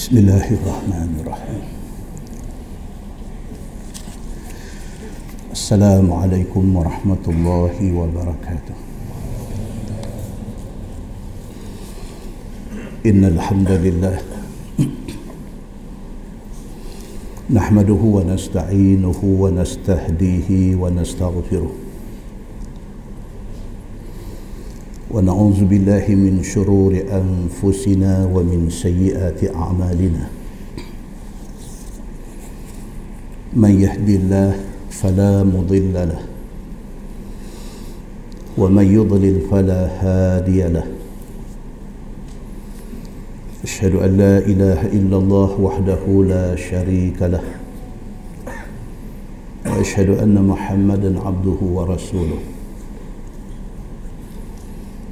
بسم الله الرحمن الرحيم. السلام عليكم ورحمة الله وبركاته. إن الحمد لله نحمده ونستعينه ونستهديه ونستغفره. ونعوذ بالله من شرور أنفسنا ومن سيئات أعمالنا. من يهدي الله فلا مضل له ومن يضلل فلا هادي له. أشهد أن لا إله إلا الله وحده لا شريك له وأشهد أن محمدا عبده ورسوله.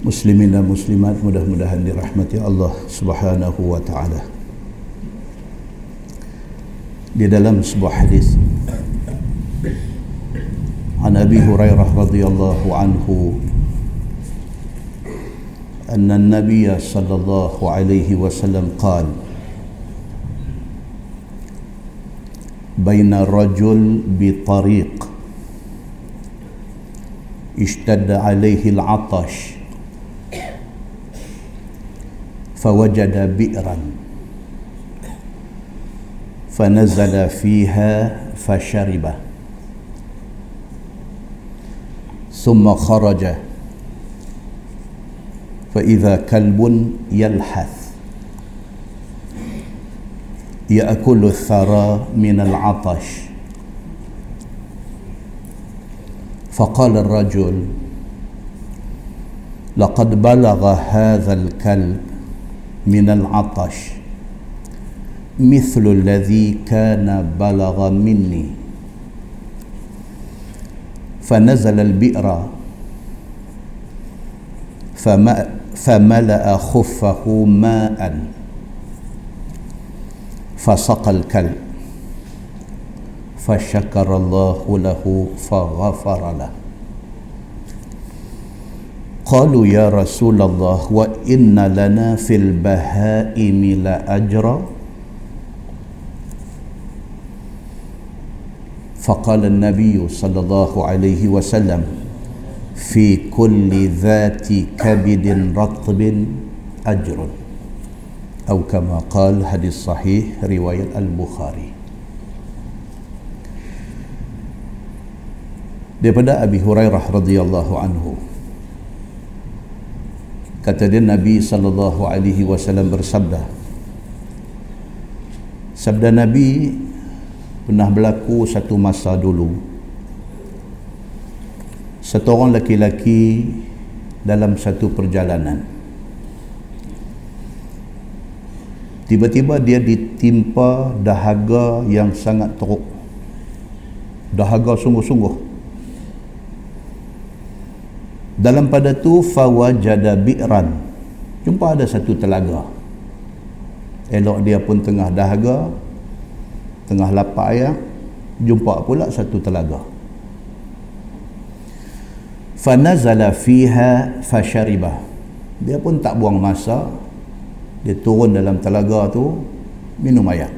Muslimin dan muslimat mudah-mudahan dirahmati Allah Subhanahu wa taala. Di dalam sebuah hadis عن ابي هريره رضي الله عنه ان النبي صلى الله عليه وسلم قال بين الرجل بطريق اشتد عليه العطش فوجد بئرا. فنزل فيها فشرب. ثم خرج. فإذا كلب يلحث يأكل الثرى من العطش. فقال الرجل لقد بلغ هذا الكلب من العطش مثل الذي كان بلغ مني. فنزل البئر فملأ خفه ماء فسقى الكلب فشكر الله له فغفر له. قالوا يا رسول الله وإن لنا في البهائم لأجرا. فقال النبي صلى الله عليه وسلم في كل ذات كبد رطب أجر. أو كما قال حديث صحيح رواية البخاري. Daripada Abi Hurairah radhiyallahu anhu. Kata dia Nabi sallallahu alaihi wasallam bersabda sabda Nabi pernah berlaku satu masa dulu. Satu orang laki-laki dalam satu perjalanan. Tiba-tiba dia ditimpa dahaga yang sangat teruk. Dahaga sungguh-sungguh dalam pada tu fawajada bi'ran. Jumpa ada satu telaga. Elok dia pun tengah dahaga tengah lapar air jumpa pula satu telaga. Fanazala fiha fasharibah. Dia pun tak buang masa. Dia turun dalam telaga tu minum air.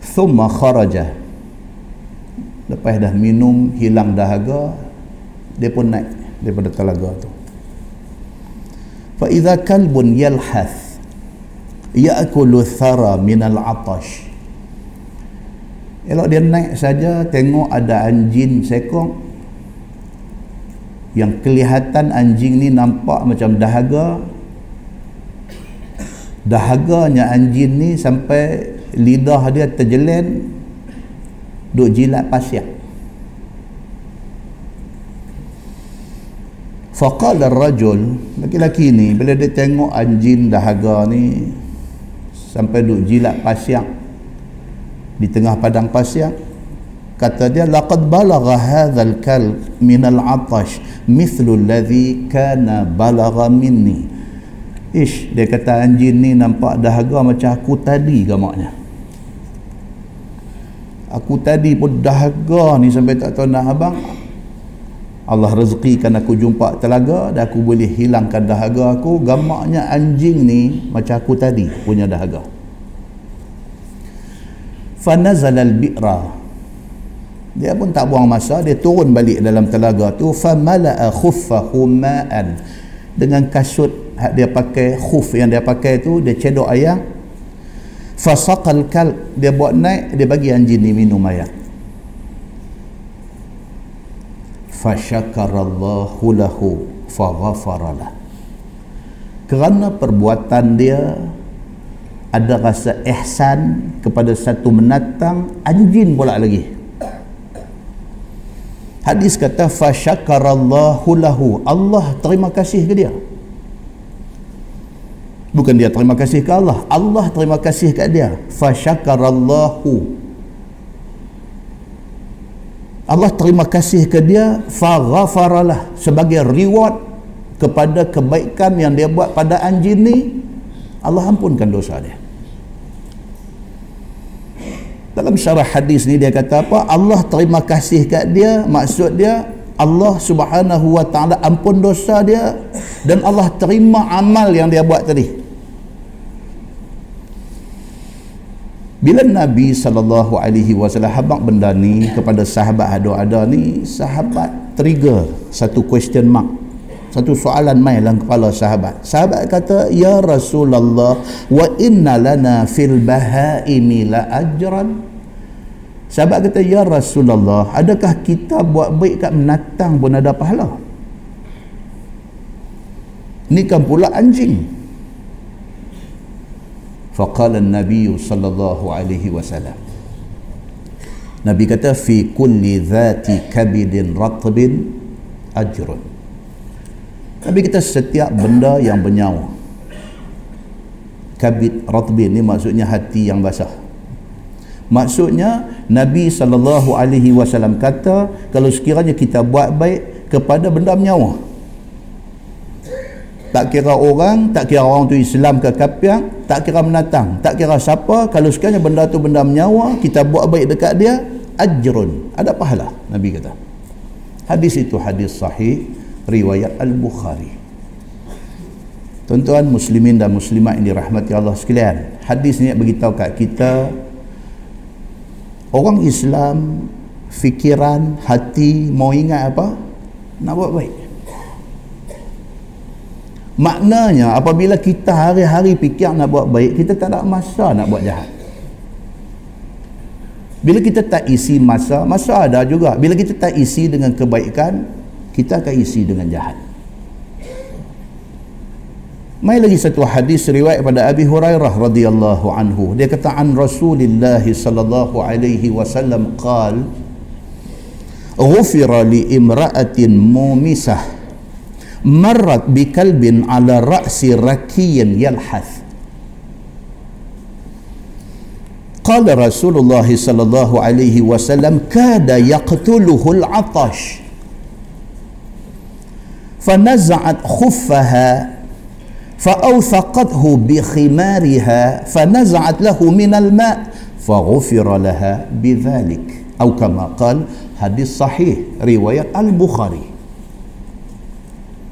Thumma kharaja lepas dah minum hilang dahaga dia pun naik daripada telaga tu. Fa idza kalbun yalhath ya'kulu thara min al-atash elok dia naik saja tengok ada anjing sekong. Yang kelihatan anjing ni nampak macam dahaga. Dahaganya anjing ni sampai lidah dia terjelen duk jilat pasir Faqala rajul laki-laki ni bila dia tengok anjing dahaga ni sampai duk jilat pasir di tengah padang pasir kata dia laqad balagha hadzal kal min al atash mithlu alladhi kana balagha minni. Ish dia kata anjing ni nampak dahaga macam aku tadi gamaknya aku tadi pun dahaga ni sampai tak tahu nak abang Allah rezekikan aku jumpa telaga dan aku boleh hilangkan dahaga aku. Gamaknya anjing ni macam aku tadi punya dahaga. Fanazal al-bi'ra dia pun tak buang masa dia turun balik dalam telaga tu. Famala'a khuffahu ma'an. Dengan kasut dia pakai khuf yang dia pakai tu dia cedok air fasaqal kal dia buat naik dia bagi anjing ni minum air fasyakarallahu lahu faghafaralah kerana perbuatan dia ada rasa ihsan kepada satu menatang anjing pula lagi Hadis kata fasyakarallahu lahu. Allah terima kasih ke dia. Bukan dia terima kasih ke Allah. Allah terima kasih ke dia. Fasyakarallahu. Allah terima kasih ke dia faghafaralah sebagai reward kepada kebaikan yang dia buat pada anjing ni. Allah ampunkan dosa dia. Dalam syarah hadis ni dia kata apa? Allah terima kasih kat dia maksud dia Allah subhanahu wa ta'ala ampun dosa dia dan Allah terima amal yang dia buat tadi bila Nabi sallallahu alaihi wasallam habaq benda ni kepada sahabat ada-ada ni sahabat trigger satu question mark satu soalan mai dalam kepala sahabat. Sahabat kata ya Rasulullah wa inna lana fil bahaimi la ajran. Sahabat kata ya Rasulullah adakah kita buat baik kat menatang pun ada pahala? Ni kan pula anjing faqala an-nabiy sallallahu alaihi wasallam Nabi kata fi kulli dhati kabidin ratbin ajrun. Tapi kita setiap benda yang bernyawa. Kabit ratbin ni maksudnya hati yang basah. Maksudnya Nabi SAW kata kalau sekiranya kita buat baik kepada benda bernyawa tak kira orang tak kira orang tu Islam ke kafir tak kira menatang tak kira siapa kalau sekiranya benda tu benda bernyawa kita buat baik dekat dia ajrun. Ada pahala Nabi kata. Hadis itu hadis sahih riwayat Al-Bukhari. Tuan-tuan muslimin dan muslimat yang dirahmati Allah sekalian hadis ni beritahu kat kita orang Islam fikiran hati mau ingat apa nak buat baik maknanya apabila kita hari-hari fikir nak buat baik kita tak ada masa nak buat jahat. Bila kita tak isi masa masa ada juga. Bila kita tak isi dengan kebaikan kita akan isi dengan jahat. Mai lagi satu hadis riwayat pada Abi Hurairah radhiyallahu anhu. Dia kata an Rasulillah sallallahu alaihi wasallam qal Ghufira li imra'atin mumisah bi kalbin ala ra'si rakiyin yalhath. قال رسول الله صلى الله عليه وسلم كاد يقتله العطش. فنزعت خفها فأوثقته بخمارها فنزعت له من الماء فغفر لها بذلك. أو كما قال hadis sahih riwayat Al-Bukhari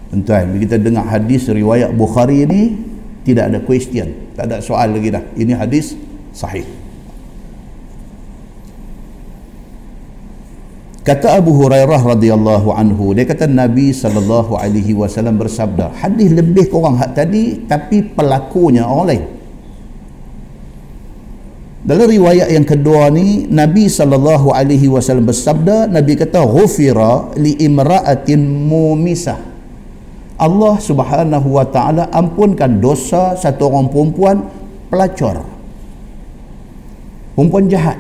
Tuan, kita dengar hadis riwayat Bukhari ini tidak ada question, tak ada soal lagi dah. Ini hadis sahih. Kata Abu Hurairah radhiyallahu anhu, dia kata Nabi sallallahu alaihi wasallam bersabda, hadis lebih kurang hak tadi tapi pelakunya orang lain. Dalam riwayat yang kedua ni, Nabi sallallahu alaihi wasallam bersabda, Nabi kata ghufira li imra'atin mumisah. Allah Subhanahu wa taala ampunkan dosa satu orang perempuan pelacur. Perempuan jahat.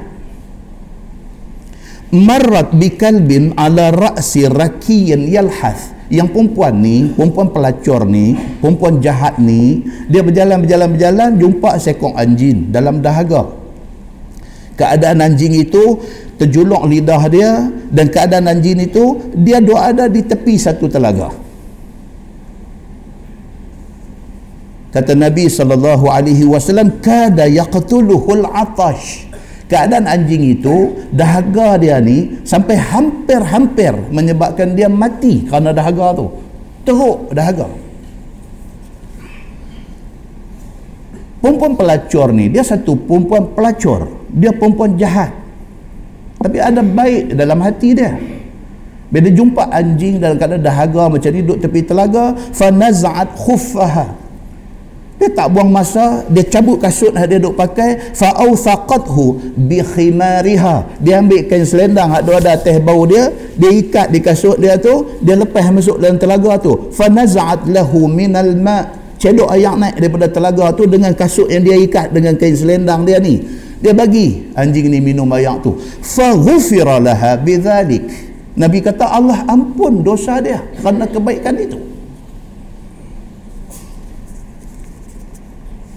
Marrat bikalbin ala ra'si rakiyin yalhath. Yang perempuan ni perempuan pelacur ni perempuan jahat ni dia berjalan berjalan berjalan jumpa seekor anjing dalam dahaga. Keadaan anjing itu terjuluk lidah dia dan keadaan anjing itu dia dua ada di tepi satu telaga kata Nabi sallallahu alaihi wasallam kada yaqtuluhul atash. Keadaan anjing itu dahaga dia ni sampai hampir-hampir menyebabkan dia mati kerana dahaga tu. Teruk dahaga. Perempuan pelacur ni dia satu perempuan pelacur. Dia perempuan jahat. Tapi ada baik dalam hati dia. Bila jumpa anjing dalam keadaan dahaga macam ni duduk tepi telaga fanaza'at khuffaha dia tak buang masa dia cabut kasut yang dia duduk pakai. Fa'awthaqathu bi khimariha. Dia ambil kain selendang yang ada atas bau dia dia ikat di kasut dia tu dia lepas masuk dalam telaga tu. Fanaza'at lahu minal ma' cedok ayak naik daripada telaga tu dengan kasut yang dia ikat dengan kain selendang dia ni. Dia bagi anjing ni minum ayak tu. Faghfira laha bidzalik nabi kata Allah ampun dosa dia kerana kebaikan itu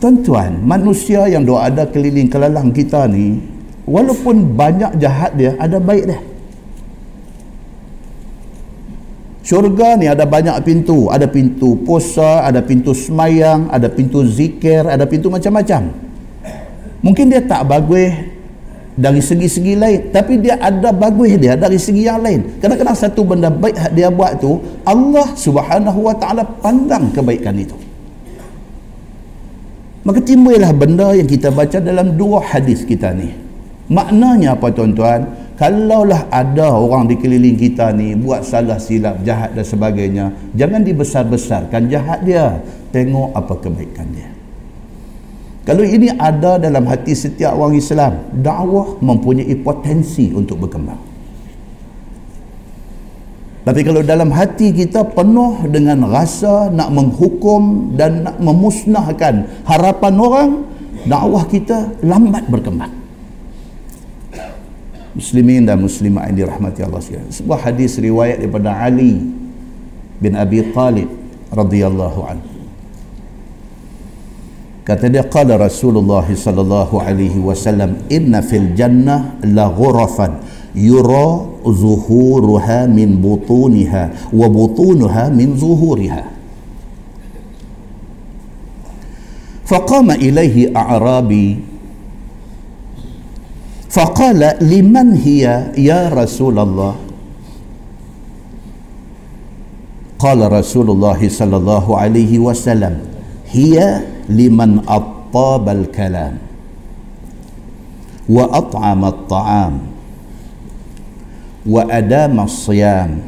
tuan-tuan manusia yang doa ada keliling kelalang kita ni walaupun banyak jahat dia ada baik dia Syurga ni ada banyak pintu. Ada pintu puasa, ada pintu semayang, ada pintu zikir, ada pintu macam-macam. Mungkin dia tak bagus dari segi-segi lain tapi dia ada bagus dia dari segi yang lain kadang-kadang satu benda baik dia buat tu Allah subhanahu wa ta'ala pandang kebaikan itu maka timbullah benda yang kita baca dalam dua hadis kita ni. Maknanya apa tuan-tuan? Kalaulah ada orang di keliling kita ni buat salah silap jahat dan sebagainya jangan dibesar-besarkan jahat dia. Tengok apa kebaikan dia. Kalau ini ada dalam hati setiap orang Islam, dakwah mempunyai potensi untuk berkembang. Tapi kalau dalam hati kita penuh dengan rasa nak menghukum dan nak memusnahkan harapan orang, dakwah kita lambat berkembang. Muslimin dan muslimat yang dirahmati Allah sekalian. Sebuah hadis riwayat daripada Ali bin Abi Talib radhiyallahu anhu kata dia qala Rasulullah sallallahu alaihi wasallam inna fil jannah la ghurafan يرى ظهورها من بطونها وبطونها من ظهورها. فقام إليه أعرابي فقال لمن هي يا رسول الله؟ قال رسول الله صلى الله عليه وسلم هي لمن أطاب الكلام وأطعم الطعام. Wa adama as-siyam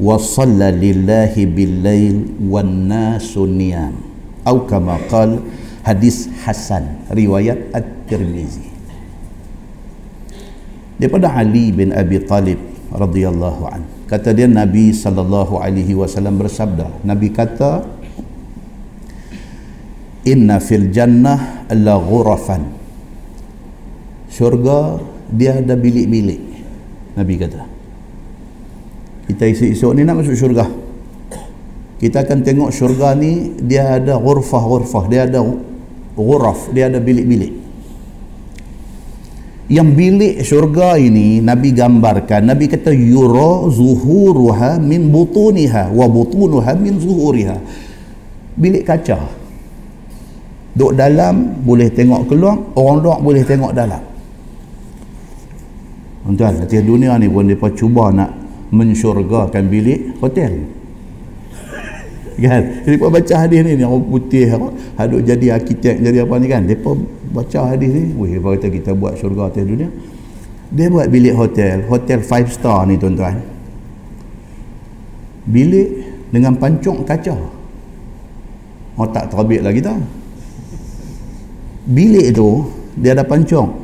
wa shalla lillahi bil-lail wan nasu niyam. Atau kama qala hadis hasan riwayat at-tirmizi. Daripada Ali bin Abi Talib radhiyallahu an kata dia Nabi sallallahu alaihi wasallam bersabda Nabi kata inna fil jannah la ghurafan. Syurga dia ada bilik-bilik Nabi kata. Kita esok-esok ni nak masuk syurga. Kita akan tengok syurga ni dia ada ghurfah-ghurfah dia ada ghuraf dia ada bilik-bilik. Yang bilik syurga ini Nabi gambarkan Nabi kata yura zuhuruha min butuniha wa butunuha min zuhuriha. Bilik kaca. Duduk dalam boleh tengok keluar orang luar boleh tengok dalam tuan atas dunia ni pun mereka cuba nak mensyurgakan bilik hotel. Kan? Mereka baca hadis ni orang putih hadut jadi arkitek jadi apa ni kan? Mereka baca hadis ni weh kata kita buat syurga atas dunia. Dia buat bilik hotel hotel 5 star ni tuan-tuan. Bilik dengan pancung kaca. Otak terbit lah kita bilik tu dia ada pancung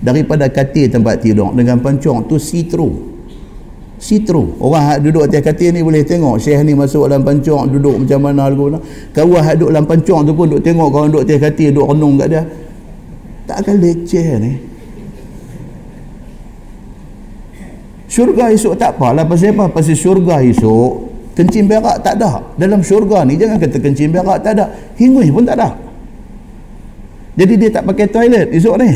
daripada katil tempat tidur. Dengan pancung tu see through. Orang duduk atas katil ni boleh tengok syekh ni masuk dalam pancung duduk macam mana lagu kawan duduk dalam pancung tu pun duduk tengok kawan duduk atas katil duduk renung kat dia. Tak akan leceh ni. Syurga esok tak apa lah pasal apa? Pasal syurga esok kencing berak tak ada. Dalam syurga ni jangan kata kencing berak tak ada. Hingus pun tak ada. Jadi dia tak pakai toilet esok ni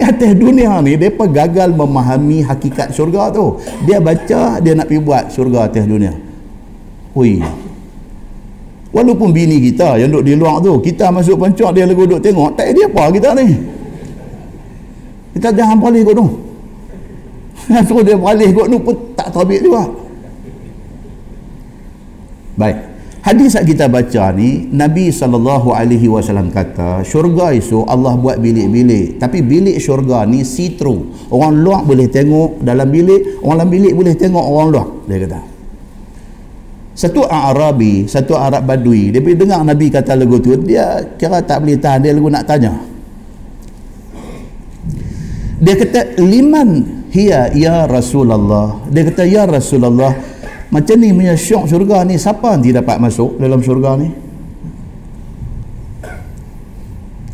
ni atas dunia ni mereka gagal memahami hakikat syurga tu. Dia baca dia nak pergi buat syurga atas dunia. Hui. Walaupun bini kita yang duduk di luar tu kita masuk pencok dia lagi duduk tengok tak dia apa kita ni. Kita jangan balik kot tu. Suruh dia balik kot tu pun tak terbit juga. Baik Hadis yang kita baca ni Nabi SAW kata syurga itu Allah buat bilik-bilik tapi bilik syurga ni see through orang luar boleh tengok dalam bilik orang dalam bilik boleh tengok orang luar dia kata. Satu Arabi satu Arab Badui dia pergi dengar Nabi kata lagu tu dia kira tak boleh tahan dia lagu nak tanya. Dia kata liman hiya ya Rasulullah? Dia kata ya Rasulullah macam ni punya syok syurga ni siapa nanti dapat masuk dalam syurga ni?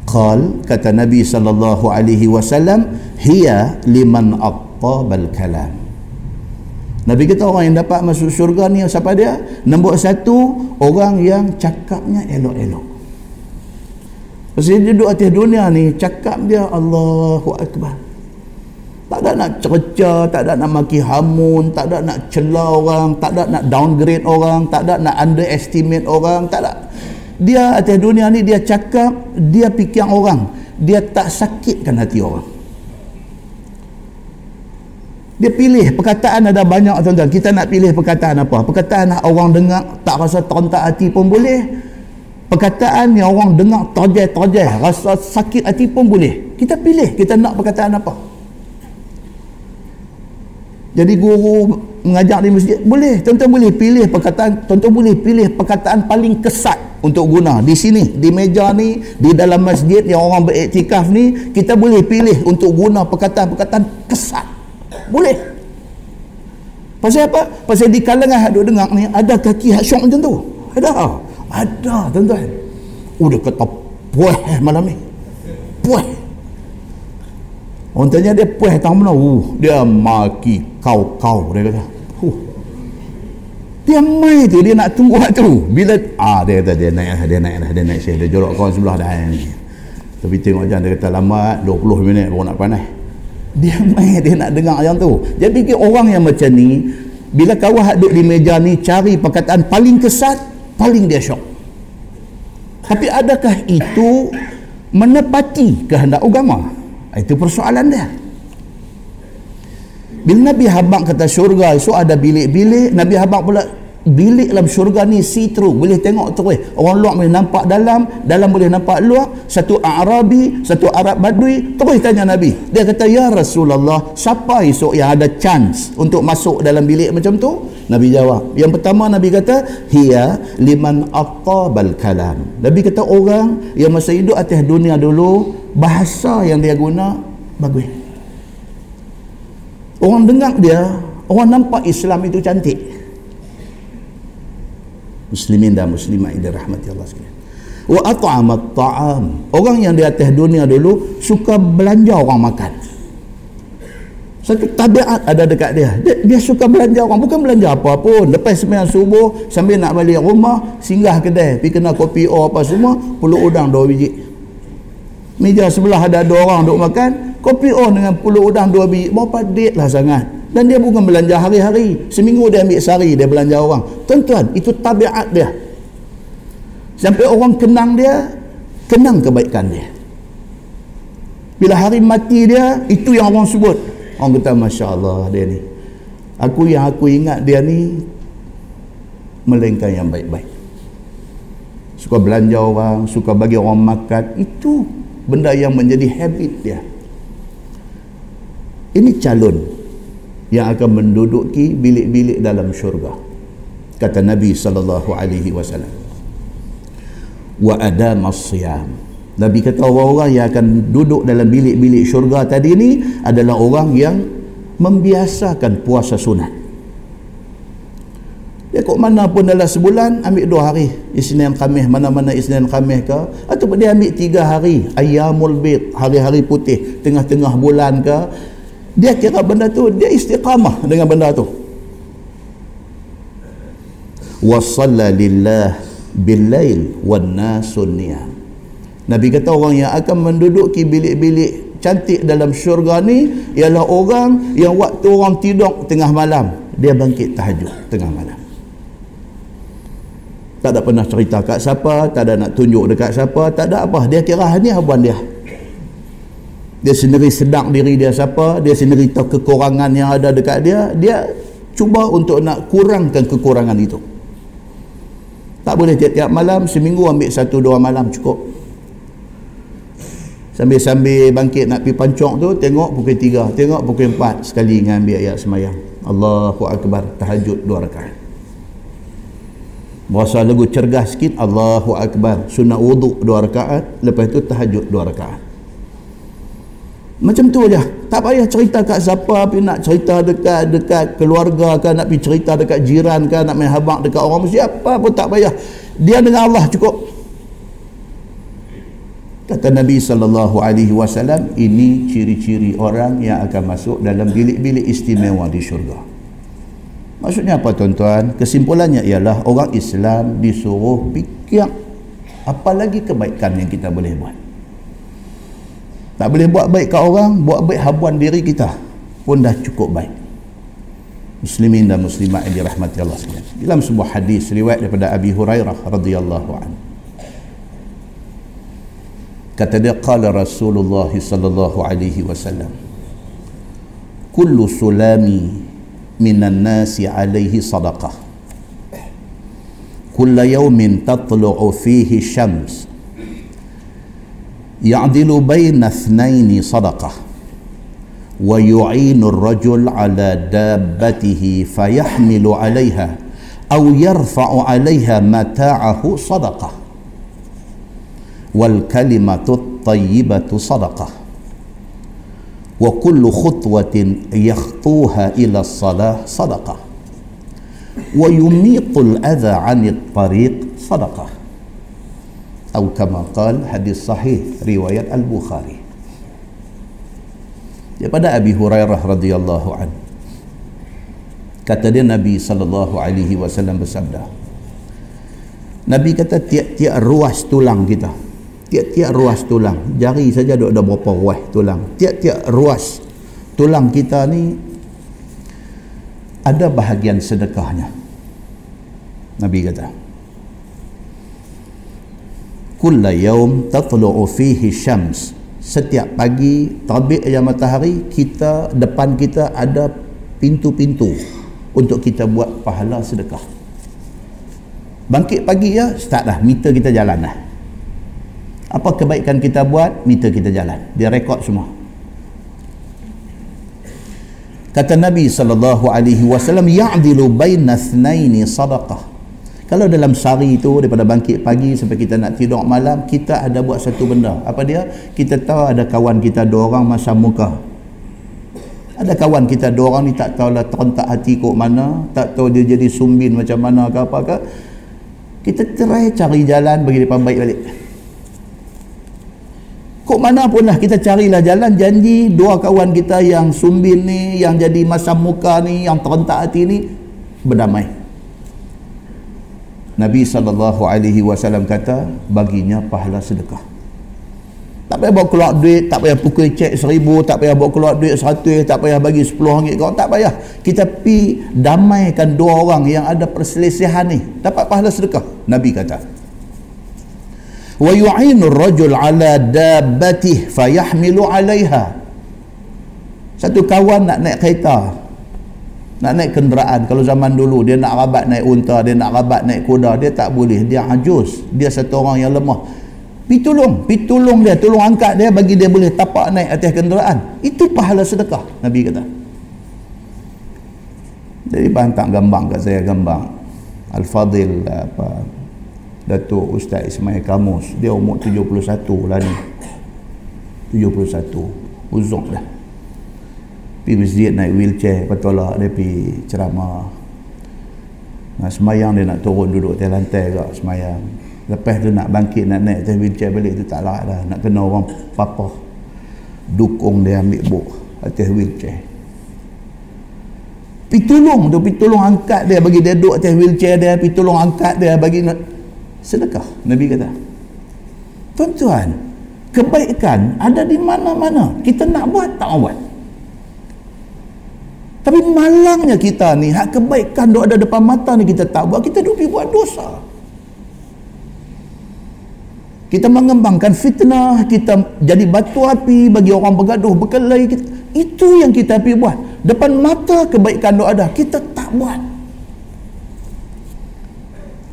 Qal kata nabi sallallahu alaihi wasallam hiya liman aqtabal kalam. Nabi kata orang yang dapat masuk syurga ni siapa dia? Nombor satu orang yang cakapnya elok-elok. Pasal dia duduk atas dunia ni cakap dia Allahu Akbar tak ada nak cerca, tak ada nak maki hamun, tak ada nak celah orang, tak ada nak downgrade orang, tak ada nak underestimate orang, tak ada. Dia atas dunia ni dia cakap, dia fikir orang. Dia tak sakitkan hati orang. Dia pilih perkataan ada banyak tuan-tuan. Kita nak pilih perkataan apa? Perkataan nak orang dengar tak rasa terontak hati pun boleh. Perkataan yang orang dengar tojeh-tojeh, rasa sakit hati pun boleh. Kita pilih kita nak perkataan apa? Jadi guru mengajar di masjid boleh. Tuan-tuan boleh pilih perkataan tuan-tuan boleh pilih perkataan paling kesat untuk guna. Di sini di meja ni di dalam masjid yang orang beriktikaf ni kita boleh pilih untuk guna perkataan-perkataan kesat. Boleh. Pasal apa? pasal di kalangan duk dengar ni ada kaki hasyok macam tu. Ada. Ada tuan-tuan. Udah kata puah malam ni. Puah Orang tanya dia puas tahu mana? Uh, dia maki kau-kau dia kata. Uh. Dia mai tu dia nak tunggu waktu. Bila ah dia kata dia naik dia naik dah dia naik saya dia jorok kawan sebelah dah ni. Tapi tengok jangan dia kata lama 20 minit baru nak panas. Dia mai dia nak dengar yang tu. Dia fikir orang yang macam ni bila kawan duduk di meja ni cari perkataan paling kesat, paling dia syok. Tapi adakah itu menepati kehendak agama? Itu persoalan dia. Bila Nabi Habak kata syurga so ada bilik-bilik, Nabi Habak pula bilik dalam syurga ni see through boleh tengok terus. Orang luar boleh nampak dalam dalam boleh nampak luar. Satu Arabi satu Arab Badui terus tanya Nabi. Dia kata ya Rasulullah siapa esok yang ada chance untuk masuk dalam bilik macam tu? Nabi jawab. Yang pertama Nabi kata hiya liman aqabal kalam. Nabi kata orang yang masa hidup atas dunia dulu bahasa yang dia guna bagus. Orang dengar dia orang nampak Islam itu cantik. Muslimin dan muslimat yang dirahmati Allah sekalian. Wa at'amat ta'am. Orang yang di atas dunia dulu suka belanja orang makan. Satu tabiat ada dekat dia. dia dia suka belanja orang bukan belanja apa pun. Lepas sembahyang subuh sambil nak balik rumah singgah kedai. Pergi kena kopi o apa semua puluh udang dua biji meja sebelah ada dua orang duk makan. Kopi o dengan puluh udang dua biji. Berapa date lah sangat. Dan dia bukan belanja hari-hari. Seminggu dia ambil sehari dia belanja orang. Tuan-tuan itu tabiat dia. Sampai orang kenang dia kenang kebaikan dia. Bila hari mati dia itu yang orang sebut. Orang kata Masya Allah dia ni. Aku yang aku ingat dia ni melainkan yang baik-baik. Suka belanja orang suka bagi orang makan. Itu benda yang menjadi habit dia. Ini calon yang akan menduduki bilik-bilik dalam syurga kata Nabi sallallahu alaihi wasallam. Wa adama siyam Nabi kata orang-orang yang akan duduk dalam bilik-bilik syurga tadi ni adalah orang yang membiasakan puasa sunat dia kok mana pun dalam sebulan ambil dua hari. Isnin Khamis mana-mana Isnin Khamis ke. Ataupun dia ambil tiga hari. Ayyamul Bid hari-hari putih. Tengah-tengah bulan ke. Dia kira benda tu dia istiqamah dengan benda tu. Wa lillah bil lail wan nasun Nabi kata orang yang akan menduduki bilik-bilik cantik dalam syurga ni ialah orang yang waktu orang tidur tengah malam. Dia bangkit tahajud tengah malam tak ada pernah cerita kat siapa tak ada nak tunjuk dekat siapa tak ada apa. Dia kira ni habuan dia. Dia sendiri sedang diri dia siapa dia sendiri tahu kekurangan yang ada dekat dia dia cuba untuk nak kurangkan kekurangan itu. Tak boleh tiap-tiap malam seminggu ambil satu dua malam cukup. Sambil-sambil bangkit nak pergi pancok tu tengok pukul tiga tengok pukul empat sekali dengan ambil ayat semayang. Allahu Akbar tahajud dua rakaat berasa lagu cergas sikit Allahu Akbar. Sunat wuduk dua rakaat lepas tu tahajud dua rakaat. Macam tu aja. Tak payah cerita kat siapa tapi nak cerita dekat dekat keluarga kan nak pergi cerita dekat jiran kan nak main habak dekat orang siapa pun tak payah. Dia dengan Allah cukup. Kata Nabi sallallahu alaihi wasallam ini ciri-ciri orang yang akan masuk dalam bilik-bilik istimewa di syurga maksudnya apa tuan-tuan? Kesimpulannya ialah orang Islam disuruh fikir apa lagi kebaikan yang kita boleh buat. Tak boleh buat baik kat orang buat baik habuan diri kita pun dah cukup baik. Muslimin dan muslimat yang dirahmati Allah sekalian. Dalam sebuah hadis riwayat daripada Abi Hurairah radhiyallahu anhu. Kata dia qala Rasulullah sallallahu alaihi wasallam kullu sulami minan nasi alaihi sadaqah كل يوم تطلع فيه الشمس يعدل بين اثنين صدقة ويعين الرجل على دابته فيحمل عليها أو يرفع عليها متاعه صدقة. والكلمة wa kullu khutwatin yakhthuha ila salah sadaqah wa yumitul adha anit tariq sadaqah atau kama qal hadis sahih riwayat al-bukhari. Daripada abi hurairah radhiyallahu an. Kata dia nabi sallallahu alaihi wasallam bersabda nabi kata tiap-tiap ruas tulang kita tiap-tiap ruas tulang. Jari saja ada berapa ruas tulang. Tiap-tiap ruas tulang kita ni ada bahagian sedekahnya. Nabi kata kulla yaum tatlu'u fihi syams. Setiap pagi terbit yang matahari kita depan kita ada pintu-pintu untuk kita buat pahala sedekah. Bangkit pagi ya start dah. Meter kita jalan dah apa kebaikan kita buat meter kita jalan dia rekod semua kata Nabi sallallahu alaihi wasallam ya'dilu baina ithnaini sadaqah kalau dalam sehari itu daripada bangkit pagi sampai kita nak tidur malam, kita ada buat satu benda. Apa dia? Kita tahu ada kawan kita dua orang masa muka. Ada kawan kita dua orang ni tak tahu lah terentak hati kok mana, tak tahu dia jadi sumbin macam mana ke apa ke. Kita try cari jalan bagi depan baik balik. Kok mana pun lah kita carilah jalan janji dua kawan kita yang sumbin ni, yang jadi masa muka ni, yang terentak hati ni berdamai. Nabi wasallam kata baginya pahala sedekah. Tak payah bawa keluar duit, tak payah pukul cek seribu, tak payah bawa keluar duit seratus, tak payah bagi sepuluh ringgit kau, tak payah. Kita pi damaikan dua orang yang ada perselisihan ni, dapat pahala sedekah. Nabi kata. Wa yu'inu rajul ala dabbatih fayahmilu 'alayha. Satu kawan nak naik kereta, nak naik kenderaan. Kalau zaman dulu dia nak rabat naik unta dia nak rabat naik kuda dia tak boleh. Dia ajus dia satu orang yang lemah. Pi tolong pi tolong dia tolong angkat dia bagi dia boleh tapak naik atas kenderaan. Itu pahala sedekah Nabi kata. Jadi bantak gambang kat saya gambang. Al-Fadil apa Datuk Ustaz Ismail Kamus. Dia umur 71 lah ni. 71 uzuk dah. Pergi masjid naik wheelchair lepas tolak dia pergi ceramah. Nah, semayang dia nak turun duduk atas lantai ke semayang. Lepas tu nak bangkit nak naik atas wheelchair balik tu tak larat dah. Nak kena orang papa dukung dia ambil buk atas wheelchair. Pergi tolong tu pergi tolong angkat dia. Bagi dia duduk atas wheelchair dia pergi tolong angkat dia. Bagi sedekah Nabi kata. Tuan-tuan kebaikan ada di mana-mana. Kita nak buat tak mau buat. Tapi malangnya kita ni hak kebaikan duk ada depan mata ni kita tak buat kita duk pergi buat dosa. Kita mengembangkan fitnah kita jadi batu api bagi orang bergaduh berkelahi. Kita, itu yang kita pergi buat. Depan mata kebaikan duk ada kita tak buat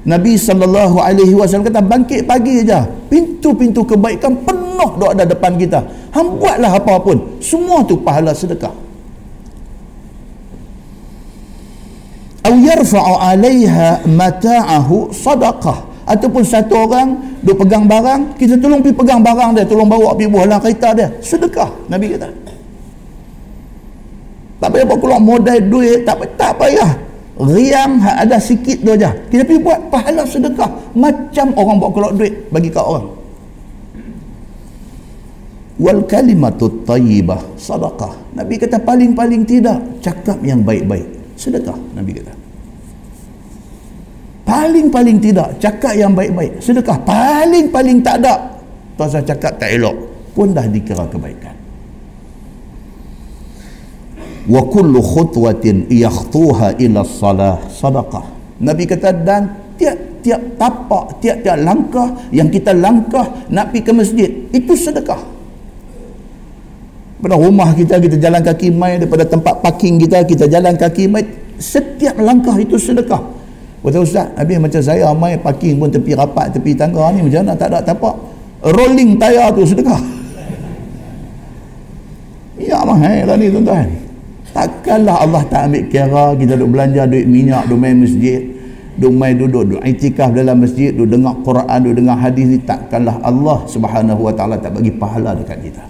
Nabi sallallahu alaihi wasallam kata bangkit pagi aja. Pintu-pintu kebaikan penuh duk ada depan kita. Hang buatlah apa pun. Semua tu pahala sedekah. Au yarfa'u 'alaiha mata'ahu sadaqah. Ataupun satu orang duk pegang barang, kita tolong pergi pegang barang dia, tolong bawa pergi buah kereta dia. Sedekah, Nabi kata. Tak payah buat keluar modal duit, tak, tak payah riang ada sikit tu aja. Kita pergi buat pahala sedekah. Macam orang buat keluar duit bagi kat orang. Wal kalimatu tayyibah sedekah nabi kata paling-paling tidak cakap yang baik-baik. Sedekah nabi kata. Paling-paling tidak cakap yang baik-baik. Sedekah paling-paling tak ada. Pasal cakap tak elok pun dah dikira kebaikan wa kullu khutwatin yakhtuha ila salah sadaqah. Nabi kata dan tiap-tiap tapak tiap-tiap langkah yang kita langkah nak pergi ke masjid itu sedekah. Pada rumah kita kita jalan kaki mai daripada tempat parking kita kita jalan kaki mai setiap langkah itu sedekah. Kata ustaz habis macam saya mai parking pun tepi rapat tepi tangga ni macam mana? Tak ada tapak. Rolling tayar tu sedekah. Ya mahal lah ni tuan-tuan Takkanlah Allah tak ambil kira kita duduk belanja duit minyak, duduk main masjid, duduk main duduk, duduk itikaf dalam masjid, duduk dengar Quran, duduk dengar hadis ni. Takkanlah Allah subhanahu wa ta'ala tak bagi pahala dekat kita.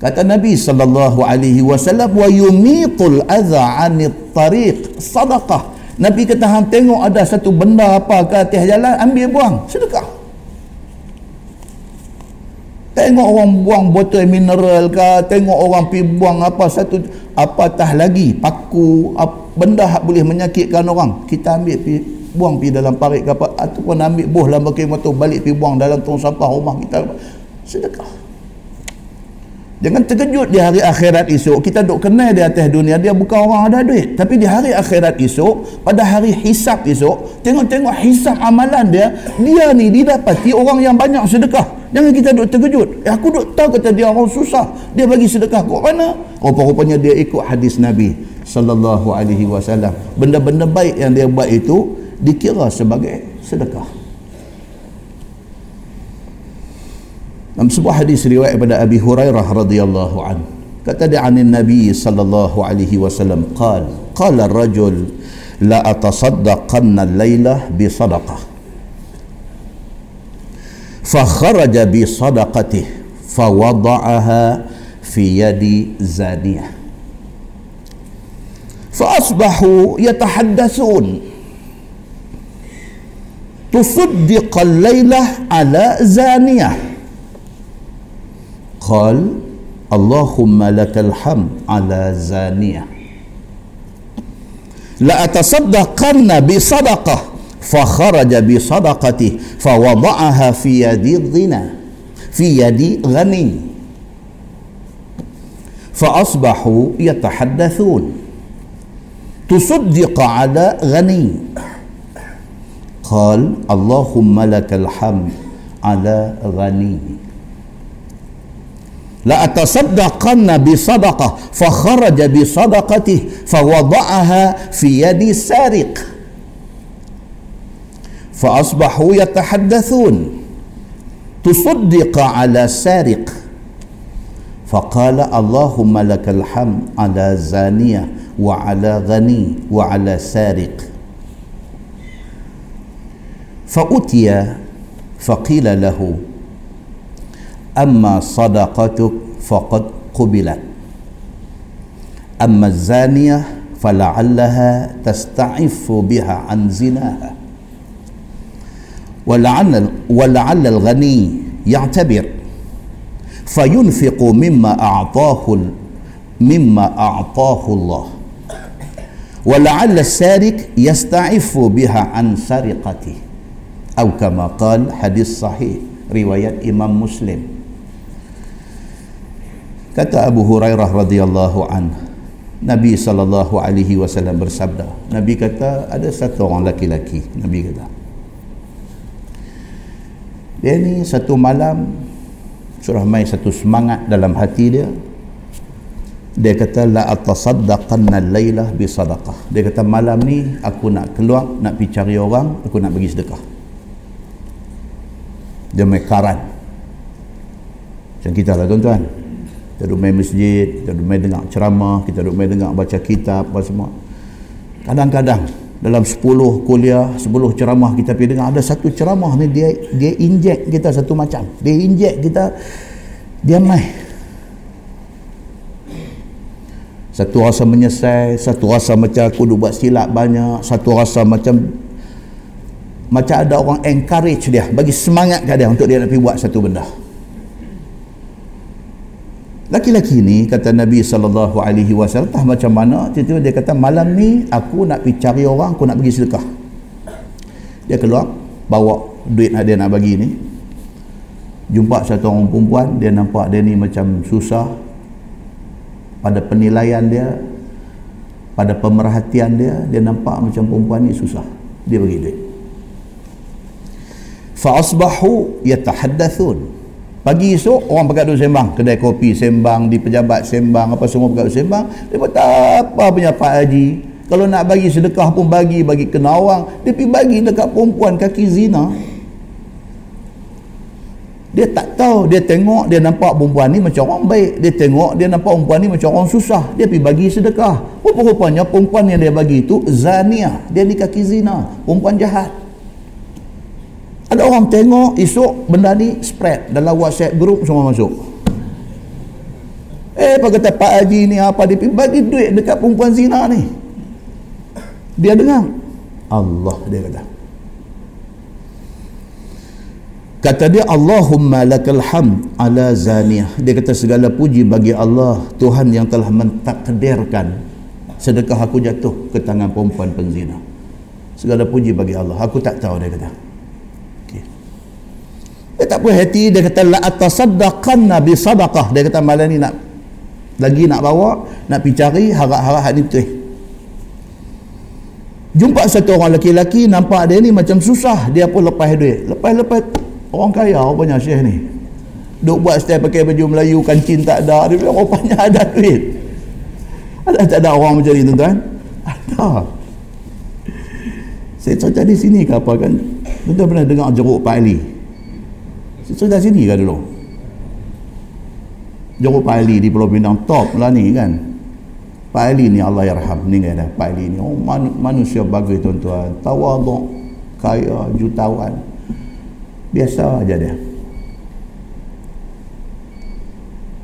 Kata Nabi sallallahu alaihi wasallam wa yumitul adha 'anit tariq sadaqah. Nabi kata hang tengok ada satu benda apa ke atas jalan ambil buang sedekah. Tengok orang buang botol mineral ke, tengok orang pi buang apa satu apa tah lagi paku benda hak boleh menyakitkan orang. Kita ambil pi buang pi dalam parit ke apa ataupun ambil buh dalam bakal motor balik pi buang dalam tong sampah rumah kita. Sedekah. Jangan terkejut di hari akhirat esok. Kita duk kenal di atas dunia. Dia bukan orang ada duit. Tapi di hari akhirat esok, pada hari hisap esok, tengok-tengok hisap amalan dia, dia ni didapati orang yang banyak sedekah. Jangan kita duk terkejut. Eh, aku duk tahu kata dia orang susah. Dia bagi sedekah. Kok mana? Rupa-rupanya dia ikut hadis Nabi sallallahu alaihi wasallam. Benda-benda baik yang dia buat itu dikira sebagai sedekah. Dalam sebuah hadis riwayat daripada Abi Hurairah radhiyallahu an. Kata dia anin Nabi sallallahu alaihi wasallam qal qala ar-rajul la atasaddaqanna al-lailah bi sadaqah. فخرج بصدقته فوضعها في يد زانية. فأصبحوا يتحدثون. تصدق الليلة على زانية. قال اللهم لك الحمد على زانية. لأتصدقن بصدقة. فخرج بصدقته فوضعها في يد الغنى في يد غني. فأصبحوا يتحدثون. تصدق على غني. قال اللهم لك الحمد على غني. لأتصدقن بصدقة فخرج بصدقته فوضعها في يد السارق. فأصبحوا يتحدثون. تصدق على سارق. فقال اللهم لك الحمد على زانية وعلى غني وعلى سارق. فأتي فقيل له أما صدقتك فقد قبلت. أما الزانية فلعلها تستعف بها عن زناها. ولعل, ولعل الغني يعتبر فينفق مما أعطاه مما أعطاه الله ولعل السارق يستعف بها عن سرقته أو كما قال حديث صحيح riwayat Imam Muslim kata Abu Hurairah radhiyallahu an Nabi sallallahu alaihi wasallam bersabda Nabi kata ada satu orang laki-laki Nabi kata dia ni satu malam surah mai satu semangat dalam hati dia. Dia kata la atasaddaqanna al-lailah bi sadaqah. Dia kata malam ni aku nak keluar nak pergi cari orang aku nak bagi sedekah. Dia main karan. Macam kita lah tuan-tuan. Kita duduk main masjid kita duduk main dengar ceramah kita duduk main dengar baca kitab apa semua. Kadang-kadang dalam 10 kuliah 10 ceramah kita pergi dengar ada satu ceramah ni dia dia injek kita satu macam. Dia injek kita dia main satu rasa menyesal satu rasa macam aku dah buat silap banyak satu rasa macam macam ada orang encourage dia bagi semangat ke dia untuk dia nak pergi buat satu benda laki-laki ni kata Nabi SAW entah macam mana? Tiba dia kata malam ni aku nak pergi cari orang aku nak pergi sedekah. Dia keluar bawa duit dia nak bagi ni. Jumpa satu orang perempuan dia nampak dia ni macam susah. Pada penilaian dia pada pemerhatian dia dia nampak macam perempuan ni susah. Dia bagi duit. Fa asbahu yatahaddathun pagi esok orang pakai duduk sembang. Kedai kopi sembang di pejabat sembang apa semua pakai sembang. Dia kata apa punya Pak Haji. Kalau nak bagi sedekah pun bagi bagi kena orang. Dia pergi bagi dekat perempuan kaki zina. Dia tak tahu dia tengok dia nampak perempuan ni macam orang baik. Dia tengok dia nampak perempuan ni macam orang susah. Dia pergi bagi sedekah. Rupa-rupanya perempuan yang dia bagi itu zania. Dia ni kaki zina. Perempuan jahat ada orang tengok esok benda ni spread dalam whatsapp group semua masuk. Eh apa kata Pak Haji ni apa dia bagi duit dekat perempuan zina ni. Dia dengar. Allah dia kata. Kata dia Allahumma lakal hamd ala zaniyah. Dia kata segala puji bagi Allah Tuhan yang telah mentakdirkan sedekah aku jatuh ke tangan perempuan penzina. Segala puji bagi Allah. Aku tak tahu dia kata. Dia tak puas hati dia kata la atasaddaqanna bi sadaqah. Dia kata malam ni nak lagi nak bawa nak pergi cari harap-harap ni tu jumpa satu orang lelaki-lelaki nampak dia ni macam susah. Dia pun lepas duit. Lepas-lepas orang kaya rupanya syekh ni. Duk buat style pakai baju Melayu kancing tak ada. Dia bilang rupanya ada duit. Ada tak ada orang macam ni tuan-tuan. Ada saya cerita di sini ke apa kan? Tuan pernah dengar jeruk Pak Ali cerita sini ke dulu. Jeruk Pak Ali di Pulau Pinang top lah ni kan? Pak Ali ni Allah yarham ni kan? Pak Ali ni oh, manusia bagus tuan-tuan. Tawaduk kaya jutawan. Biasa aja dia.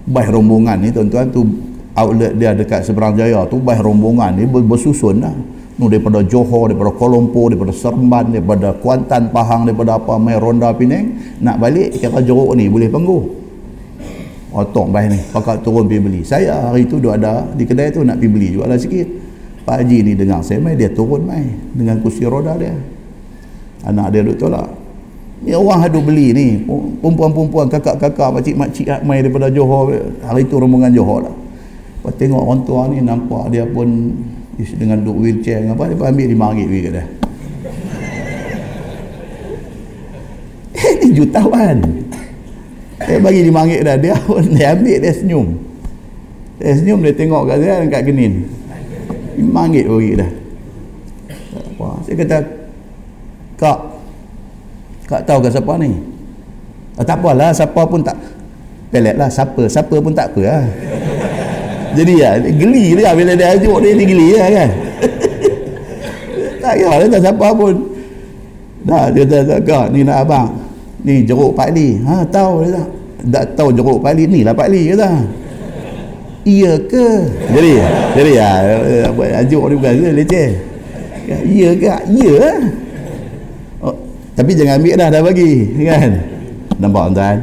Baih rombongan ni tuan-tuan tu outlet dia dekat seberang jaya tu baih rombongan ni bersusun lah daripada Johor daripada Kuala Lumpur daripada Seremban daripada Kuantan Pahang daripada apa mai Ronda Penang nak balik kata jeruk ni boleh penggu otong baih ni pakat turun pergi beli saya hari tu duk ada di kedai tu nak pergi beli jual lah sikit Pak Haji ni dengar saya mai dia turun mai dengan kursi roda dia anak dia duk tolak Ni orang ada beli ni. Perempuan-perempuan, kakak-kakak, makcik-makcik mai daripada Johor. Hari tu rombongan Johor lah. Lepas tengok orang tua ni nampak dia pun dengan duk wheelchair apa dia ambil lima ringgit pergi kat dia. Eh ni jutawan. Dia bagi lima ringgit dah. Dia pun dia ambil dia senyum. Dia senyum dia tengok kat dia kat genin. Lima ringgit pergi dah. Apa? Saya kata Kak tak tahu ke siapa ni oh, tak apalah siapa pun tak pelet lah siapa siapa pun tak apa lah jadi ya geli dia bila dia ajuk dia dia geli lah kan? Tak kira dia tak siapa pun. Dah dia kata kak ni nak abang ni jeruk Pak Li ha tahu dia tak? Tak tahu jeruk Pak Li ni lah Pak Li kata iya ke? Jadi jadi ya ajuk dia bukan leceh? Iya ke? Iya. Lah tapi jangan ambil dah dah bagi kan? Nampak tuan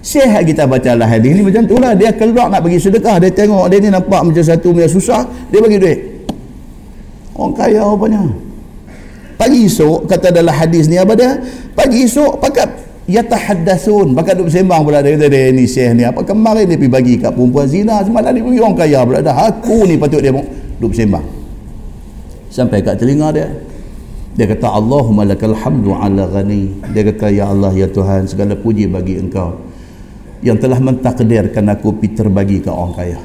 sihat kita baca lah hadis ni macam tu lah. Dia keluar nak bagi sedekah dia tengok dia ni nampak macam satu punya susah dia bagi duit. Orang kaya rupanya. Pagi esok kata dalam hadis ni apa dia? Pagi esok pakat yatahaddasun pakat duk sembang pula dia kata dia ni syekh ni apa kemarin dia pergi bagi kat perempuan zina? Semalam dia pergi orang kaya pula dah. Aku ni patut dia duk sembang. Sampai kat telinga dia dia kata Allahumma lakal hamdu ala ghani. Dia kata ya Allah ya Tuhan segala puji bagi engkau yang telah mentakdirkan aku pergi terbagi ke orang kaya.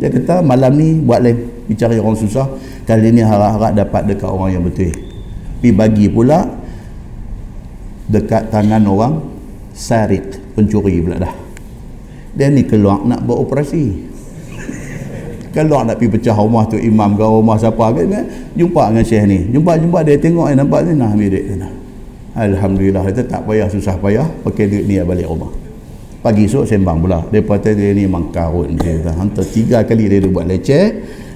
Dia kata malam ni buat lain cari orang susah. Kali ni harap-harap dapat dekat orang yang betul. Pergi bagi pula dekat tangan orang sarik pencuri pula dah. Dia ni keluar nak buat operasi. Keluar nak pergi pecah rumah tu imam ke rumah siapa ke jumpa dengan syekh ni. Jumpa-jumpa dia tengok dia nampak ni nah ambil duit Alhamdulillah dia tak payah susah payah pakai duit ni balik rumah pagi esok sembang pula. Dia kata dia ni memang karun dia kata hantar tiga kali dia buat leceh.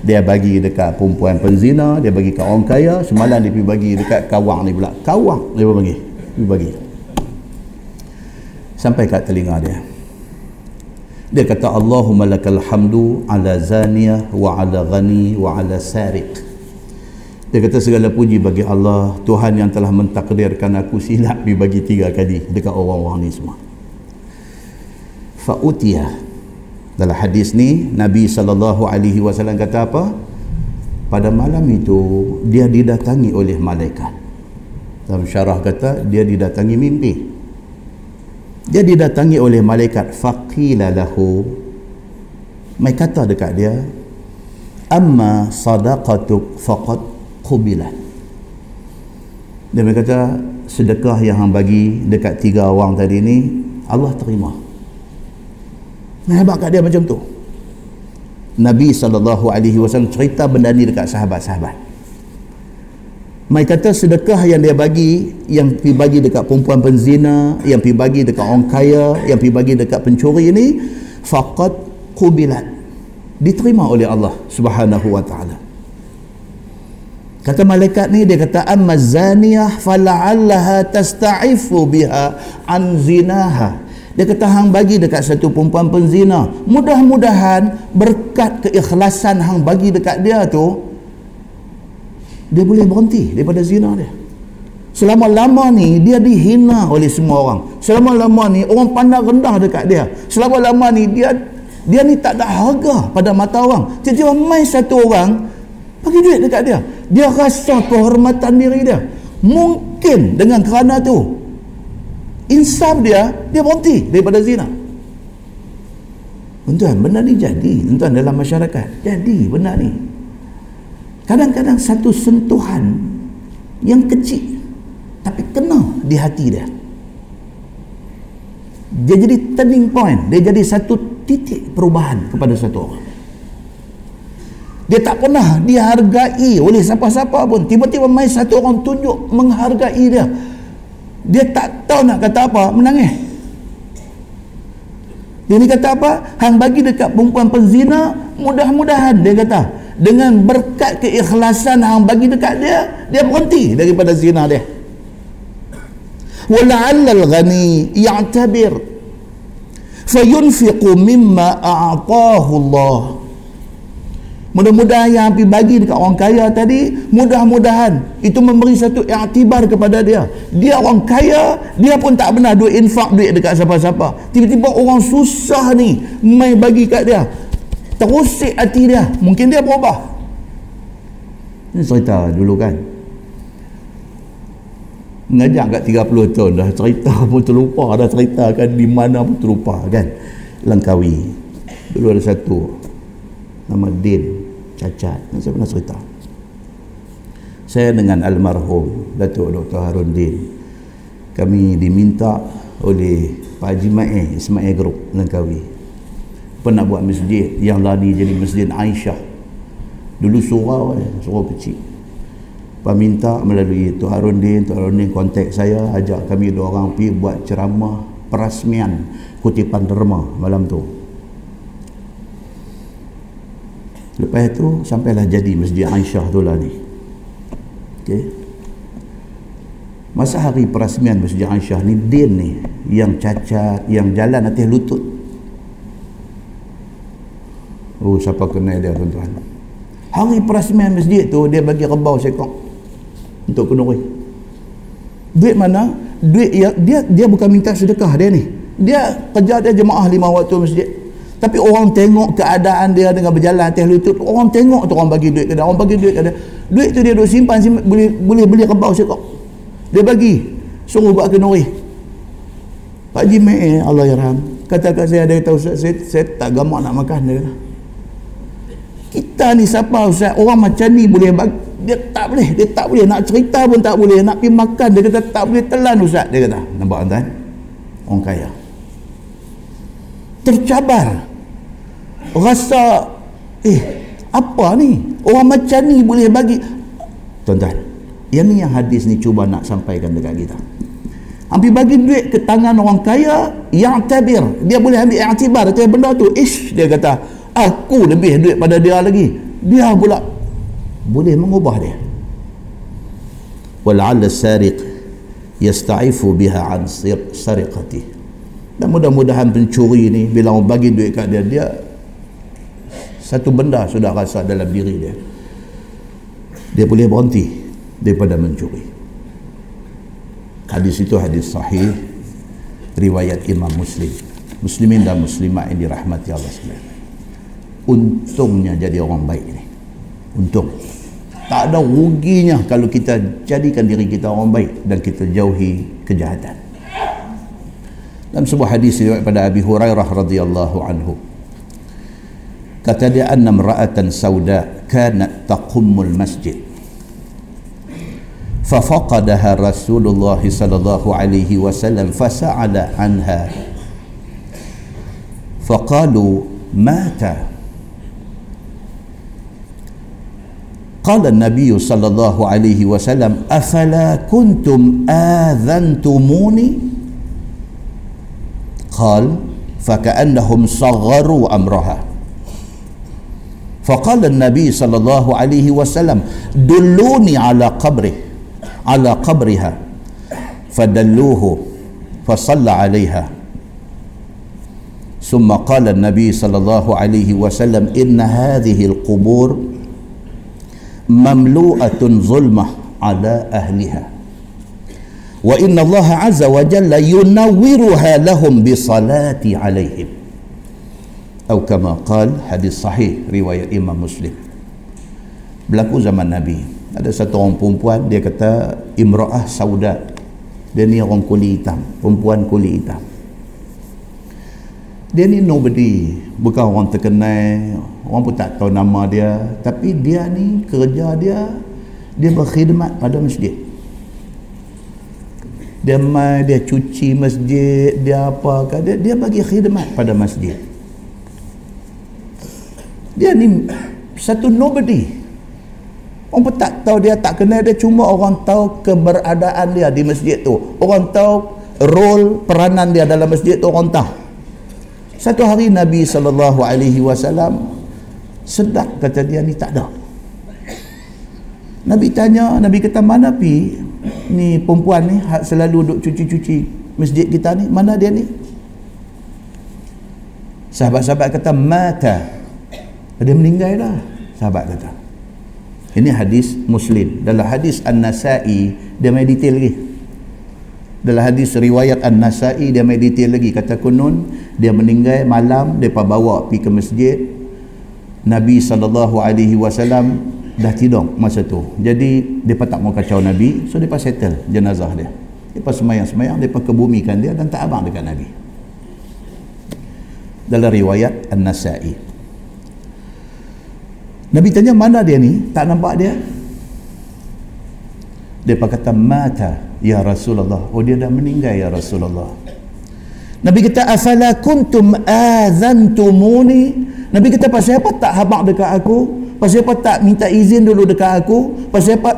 Dia bagi dekat perempuan penzina dia bagi kat orang kaya. Semalam dia pergi bagi dekat kawang ni pula. Kawang dia bagi. Pergi bagi. Sampai kat telinga dia. Dia kata Allahumma lakal hamdu ala zaniyah wa ala ghani wa ala sariq. Dia kata segala puji bagi Allah Tuhan yang telah mentakdirkan aku silap dibagi tiga kali dekat orang-orang ni semua fa'utiyah. Dalam hadis ni Nabi SAW kata apa? Pada malam itu dia didatangi oleh malaikat. Dalam syarah kata dia didatangi mimpi. Dia didatangi oleh malaikat faqila lahu. Mai kata dekat dia amma sadaqatuk faqad qubilat dia berkata sedekah yang hang bagi dekat tiga orang tadi ni Allah terima Nah, hebat kat dia macam tu Nabi SAW cerita benda ni dekat sahabat-sahabat Mai kata sedekah yang dia bagi yang pi bagi dekat perempuan penzina, yang pi bagi dekat orang kaya, yang pi bagi dekat pencuri ini faqad qubilat. Diterima oleh Allah Subhanahu wa taala. Kata malaikat ni dia kata amma zaniyah fala'allaha tasta'ifu biha an zinaha. Dia kata hang bagi dekat satu perempuan penzina. Mudah-mudahan berkat keikhlasan hang bagi dekat dia tu dia boleh berhenti daripada zina dia. Selama-lama ni dia dihina oleh semua orang. Selama-lama ni orang pandang rendah dekat dia. Selama-lama ni dia dia ni tak ada harga pada mata orang. Tiba-tiba main satu orang bagi duit dekat dia. Dia rasa kehormatan diri dia. Mungkin dengan kerana tu insaf dia dia berhenti daripada zina. Tuan benda ni jadi tuan dalam masyarakat. Jadi benda ni. Kadang-kadang satu sentuhan yang kecil tapi kena di hati dia. Dia jadi turning point dia jadi satu titik perubahan kepada satu orang. Dia tak pernah dihargai oleh siapa-siapa pun. Tiba-tiba main satu orang tunjuk menghargai dia dia tak tahu nak kata apa menangis. Dia ni kata apa? Hang bagi dekat perempuan penzina mudah-mudahan dia kata dengan berkat keikhlasan hang bagi dekat dia dia berhenti daripada zina dia. Wala'alla al-ghani ya'tabir. Fayunfiqu mimma a'tahu Allah mudah-mudahan yang pergi bagi dekat orang kaya tadi mudah-mudahan itu memberi satu iktibar kepada dia. Dia orang kaya dia pun tak pernah duit infak duit dekat siapa-siapa. Tiba-tiba orang susah ni mai bagi kat dia. Terusik hati dia. Mungkin dia berubah. Ini cerita dulu kan? Ngajak kat 30 tahun dah cerita pun terlupa dah cerita kan di mana pun terlupa kan? Langkawi. Dulu ada satu nama Din Cacat. Saya pernah cerita? Saya dengan almarhum Datuk Dr. Harun Din kami diminta oleh Pak Haji Ma'e Ismail Group Langkawi. Pernah buat masjid? Yang lari jadi masjid Aisyah. Dulu surau eh, surau kecil. Pak minta melalui Tuan Harun Din Tuan Harun Din kontak saya ajak kami dua orang pergi buat ceramah perasmian kutipan derma malam tu lepas itu sampailah jadi masjid Aisyah tu lah ni okay. masa hari perasmian masjid Aisyah ni Din ni yang cacat yang jalan atas lutut Oh siapa kenal dia tuan-tuan. Hari perasmian masjid tu dia bagi rebau sekok untuk kenduri. Duit mana? duit yang dia dia bukan minta sedekah dia ni dia kerja dia jemaah lima waktu masjid tapi orang tengok keadaan dia dengan berjalan atas lutut orang tengok tu orang bagi duit ke dia orang bagi duit ke dia. Duit tu dia duk simpan, simpan boleh boleh beli kebau sekok dia bagi suruh buat kenuri Pak Haji eh, Allah yarham kata kat saya ada tahu saya, saya, saya tak gamak nak makan dia. Kita ni siapa Ustaz? Orang macam ni boleh bagi dia tak boleh dia tak boleh. Nak cerita pun tak boleh nak pergi makan dia kata tak boleh telan Ustaz. Dia kata nampak tuan orang kaya tercabar. Rasa eh apa ni? Orang macam ni boleh bagi tuan-tuan yang ni yang hadis ni cuba nak sampaikan dekat kita. Hampir bagi duit ke tangan orang kaya yang tabir dia boleh ambil i'tibar. Kata benda tu ish dia kata. Aku lebih duit pada dia lagi. Dia pula boleh mengubah dia. Wal'alla sariq yasta'ifu biha an sariqati dan mudah-mudahan pencuri ni bila orang bagi duit kat dia dia satu benda sudah rasa dalam diri dia. Dia boleh berhenti daripada mencuri. Hadis itu hadis sahih riwayat Imam Muslim. Muslimin dan muslimat yang dirahmati Allah sekalian. Untungnya jadi orang baik ni. Untung. Tak ada ruginya kalau kita jadikan diri kita orang baik dan kita jauhi kejahatan dalam sebuah hadis daripada Abi Hurairah radhiyallahu anhu kata dia anna imra'atan sauda kanat taqummul masjid ففقدها رسول الله صلى الله عليه وسلم فسأل عنها فقالوا مات قال النبي صلى الله عليه وسلم أفلا كنتم آذنتموني قال فكأنهم صغروا أمرها. فقال النبي صلى الله عليه وسلم دلوني على قبره على قبرها. فدلوه فصلى عليها. ثم قال النبي صلى الله عليه وسلم إن هذه القبور mamlu'atun zulmah ala ahliha wa inna Allah azza wa jalla yunawwiruha lahum bi salati alaihim. Atau kama qal hadis sahih riwayat Imam Muslim. Berlaku zaman Nabi. Ada satu orang perempuan dia kata imra'ah sauda. Dia ni orang kulit hitam perempuan kulit hitam. Dia ni nobody bukan orang terkenal orang pun tak tahu nama dia tapi dia ni kerja dia dia berkhidmat pada masjid dia mai dia cuci masjid dia apa dia, dia bagi khidmat pada masjid. Dia ni satu nobody. Orang pun tak tahu dia tak kenal. Dia cuma orang tahu keberadaan dia di masjid tu. Orang tahu role peranan dia dalam masjid tu orang tahu. Satu hari Nabi wasallam sedap kata dia ni tak ada Nabi tanya Nabi kata mana pi ni perempuan ni selalu duduk cuci-cuci masjid kita ni? Mana dia ni? Sahabat-sahabat kata mata. Dia meninggal dah sahabat kata. Ini hadis muslim. Dalam hadis An-Nasai dia main detail lagi. Dalam hadis riwayat An-Nasai dia main detail lagi. Kata kunun dia meninggal malam dia bawa pergi ke masjid. Nabi sallallahu alaihi wasallam dah tidur masa tu. Jadi depa tak mau kacau Nabi, so depa settle jenazah dia. Depa semayang-semayang, depa kebumikan dia dan tak abang dekat Nabi. Dalam riwayat An-Nasa'i. Nabi tanya mana dia ni? Tak nampak dia? Depa kata mata ya Rasulullah. Oh dia dah meninggal ya Rasulullah. Nabi kata afala kuntum azantumuni Nabi kata pasal apa tak habaq dekat aku? Pasal apa tak minta izin dulu dekat aku? Pasal apa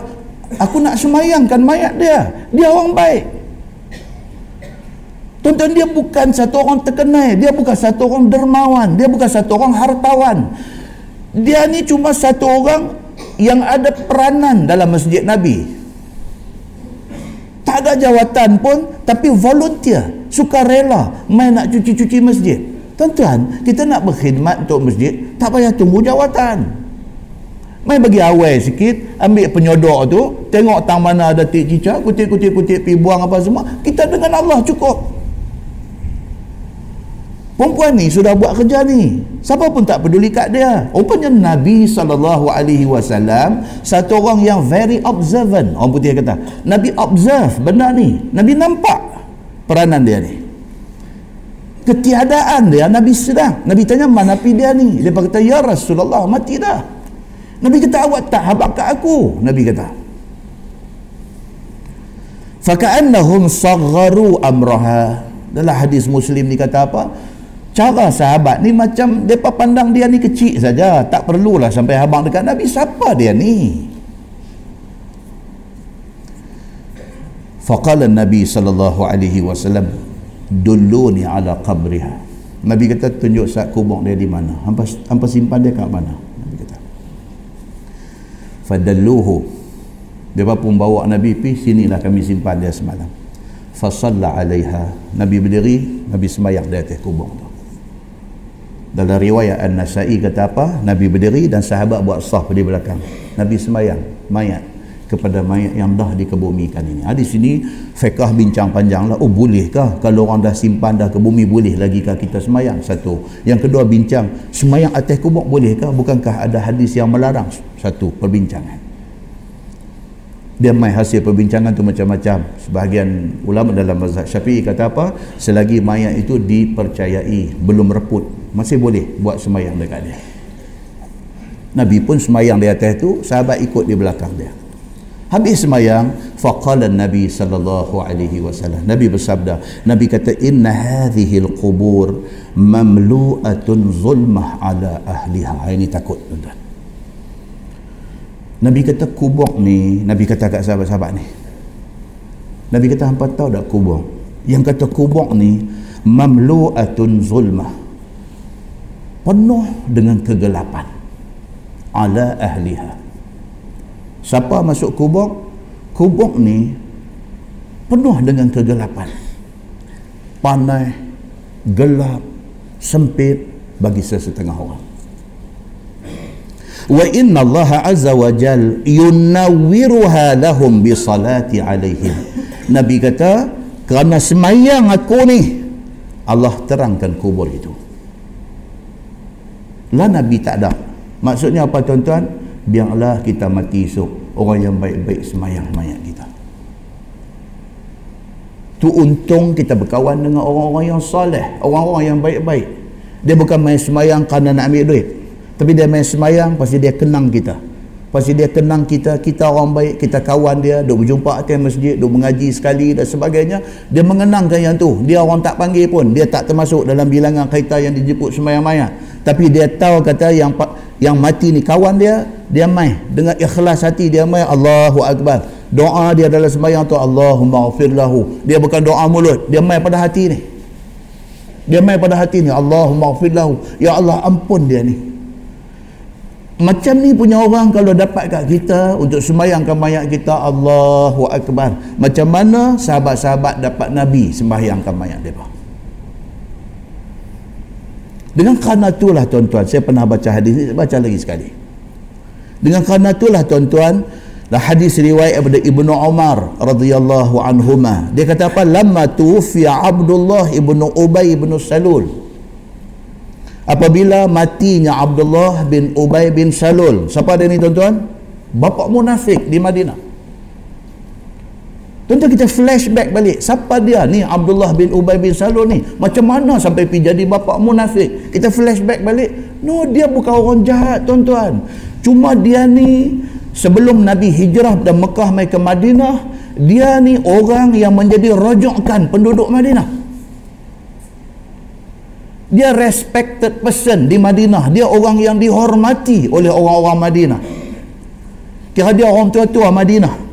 aku nak semayangkan mayat dia? Dia orang baik. Tuan-tuan dia bukan satu orang terkenal, dia bukan satu orang dermawan, dia bukan satu orang hartawan. Dia ni cuma satu orang yang ada peranan dalam masjid Nabi. Tak ada jawatan pun tapi volunteer, suka rela main nak cuci-cuci masjid. Tuan-tuan, kita nak berkhidmat untuk masjid, tak payah tunggu jawatan. Main bagi awal sikit, ambil penyodok tu, tengok tang mana ada tik cicak, kutip-kutip-kutip pi buang apa semua. Kita dengan Allah cukup. Perempuan ni sudah buat kerja ni. Siapa pun tak peduli kat dia. Rupanya Nabi SAW satu orang yang very observant. Orang putih kata, Nabi observe benda ni. Nabi nampak peranan dia ni. Ketiadaan dia Nabi sedang. Nabi tanya mana pi dia ni? Dia kata, "Ya Rasulullah, mati dah." Nabi kata awak tak habaq kat aku Nabi kata. Faka'annahum sagharu amraha. Dalam hadis muslim ni kata apa? Cara sahabat ni macam mereka pandang dia ni kecil saja. Tak perlulah sampai habang dekat Nabi. Siapa dia ni? Faqala Nabi sallallahu alaihi wasallam dulluni ala qabriha. Nabi kata tunjuk saat kubur dia di mana? Hampa, hampa simpan dia kat mana fadalluhu. Dia pun bawa Nabi pi sinilah kami simpan dia semalam. Fasalla alaiha. Nabi berdiri Nabi semayang di atas kubur tu. Dalam riwayat An-Nasai kata apa? Nabi berdiri dan sahabat buat sah di belakang. Nabi semayang mayat kepada mayat yang dah dikebumikan ini. Ha, di sini fiqah bincang panjang lah. Oh bolehkah kalau orang dah simpan dah ke bumi boleh lagi kah kita semayang? Satu. Yang kedua bincang semayang atas kubur bolehkah? Bukankah ada hadis yang melarang? Satu perbincangan. Dia main hasil perbincangan tu macam-macam. Sebahagian ulama dalam mazhab syafi'i kata apa? Selagi mayat itu dipercayai, belum reput, masih boleh buat semayang dekat dia. Nabi pun semayang di atas tu, sahabat ikut di belakang dia. Habis semayang, faqala Nabi sallallahu alaihi wasallam. Nabi bersabda, Nabi kata inna hadhihi al-qubur mamlu'atun zulmah ala ahliha. Ini takut tuan Nabi kata kubur ni, Nabi kata kat sahabat-sahabat ni. Nabi kata hampa tahu tak kubur? Yang kata kubur ni mamlu'atun zulmah. Penuh dengan kegelapan ala ahliha siapa masuk kubur kubur ni penuh dengan kegelapan. Panai gelap sempit bagi sesetengah orang. Wa inna Allah azza wa jal yunawwiruha lahum bi salati alaihim. Nabi kata kerana semayang aku ni Allah terangkan kubur itu. Lah nabi tak ada. Maksudnya apa tuan-tuan biarlah kita mati esok. Orang yang baik-baik semayang mayat kita. Tu untung kita berkawan dengan orang-orang yang soleh. Orang-orang yang baik-baik. Dia bukan main semayang kerana nak ambil duit. Tapi dia main semayang pasti dia kenang kita. Pasti dia kenang kita kita orang baik kita kawan dia duk berjumpa atas masjid duk mengaji sekali dan sebagainya. Dia mengenangkan yang tu. Dia orang tak panggil pun. Dia tak termasuk dalam bilangan kaitan yang dijemput semayang mayat tapi dia tahu kata yang yang mati ni kawan dia dia mai dengan ikhlas hati dia mai Allahu akbar. Doa dia dalam sembahyang tu Allahumma lahu dia bukan doa mulut dia mai pada hati ni. Dia mai pada hati ni Allahumma lahu ya Allah ampun dia ni. Macam ni punya orang kalau dapat kat kita untuk sembahyangkan mayat kita Allahu akbar. Macam mana sahabat-sahabat dapat nabi sembahyangkan mayat depa dengan kerana itulah tuan-tuan, saya pernah baca hadis ini, baca lagi sekali. Dengan kerana itulah tuan-tuan, lah hadis riwayat daripada Ibnu Umar radhiyallahu anhuma. Dia kata apa? Lamma tuwfiya Abdullah ibnu Ubay ibnu Salul. Apabila matinya Abdullah bin Ubay bin Salul. Siapa dia ni tuan-tuan? Bapa munafik di Madinah. Tentu kita flashback balik. Siapa dia ni Abdullah bin Ubay bin Salul ni? Macam mana sampai pergi jadi bapa munafik? Kita flashback balik. No, dia bukan orang jahat tuan-tuan. Cuma dia ni sebelum Nabi hijrah dari Mekah mai ke Madinah, dia ni orang yang menjadi rojokkan penduduk Madinah. Dia respected person di Madinah. Dia orang yang dihormati oleh orang-orang Madinah. Kira dia orang tua-tua Madinah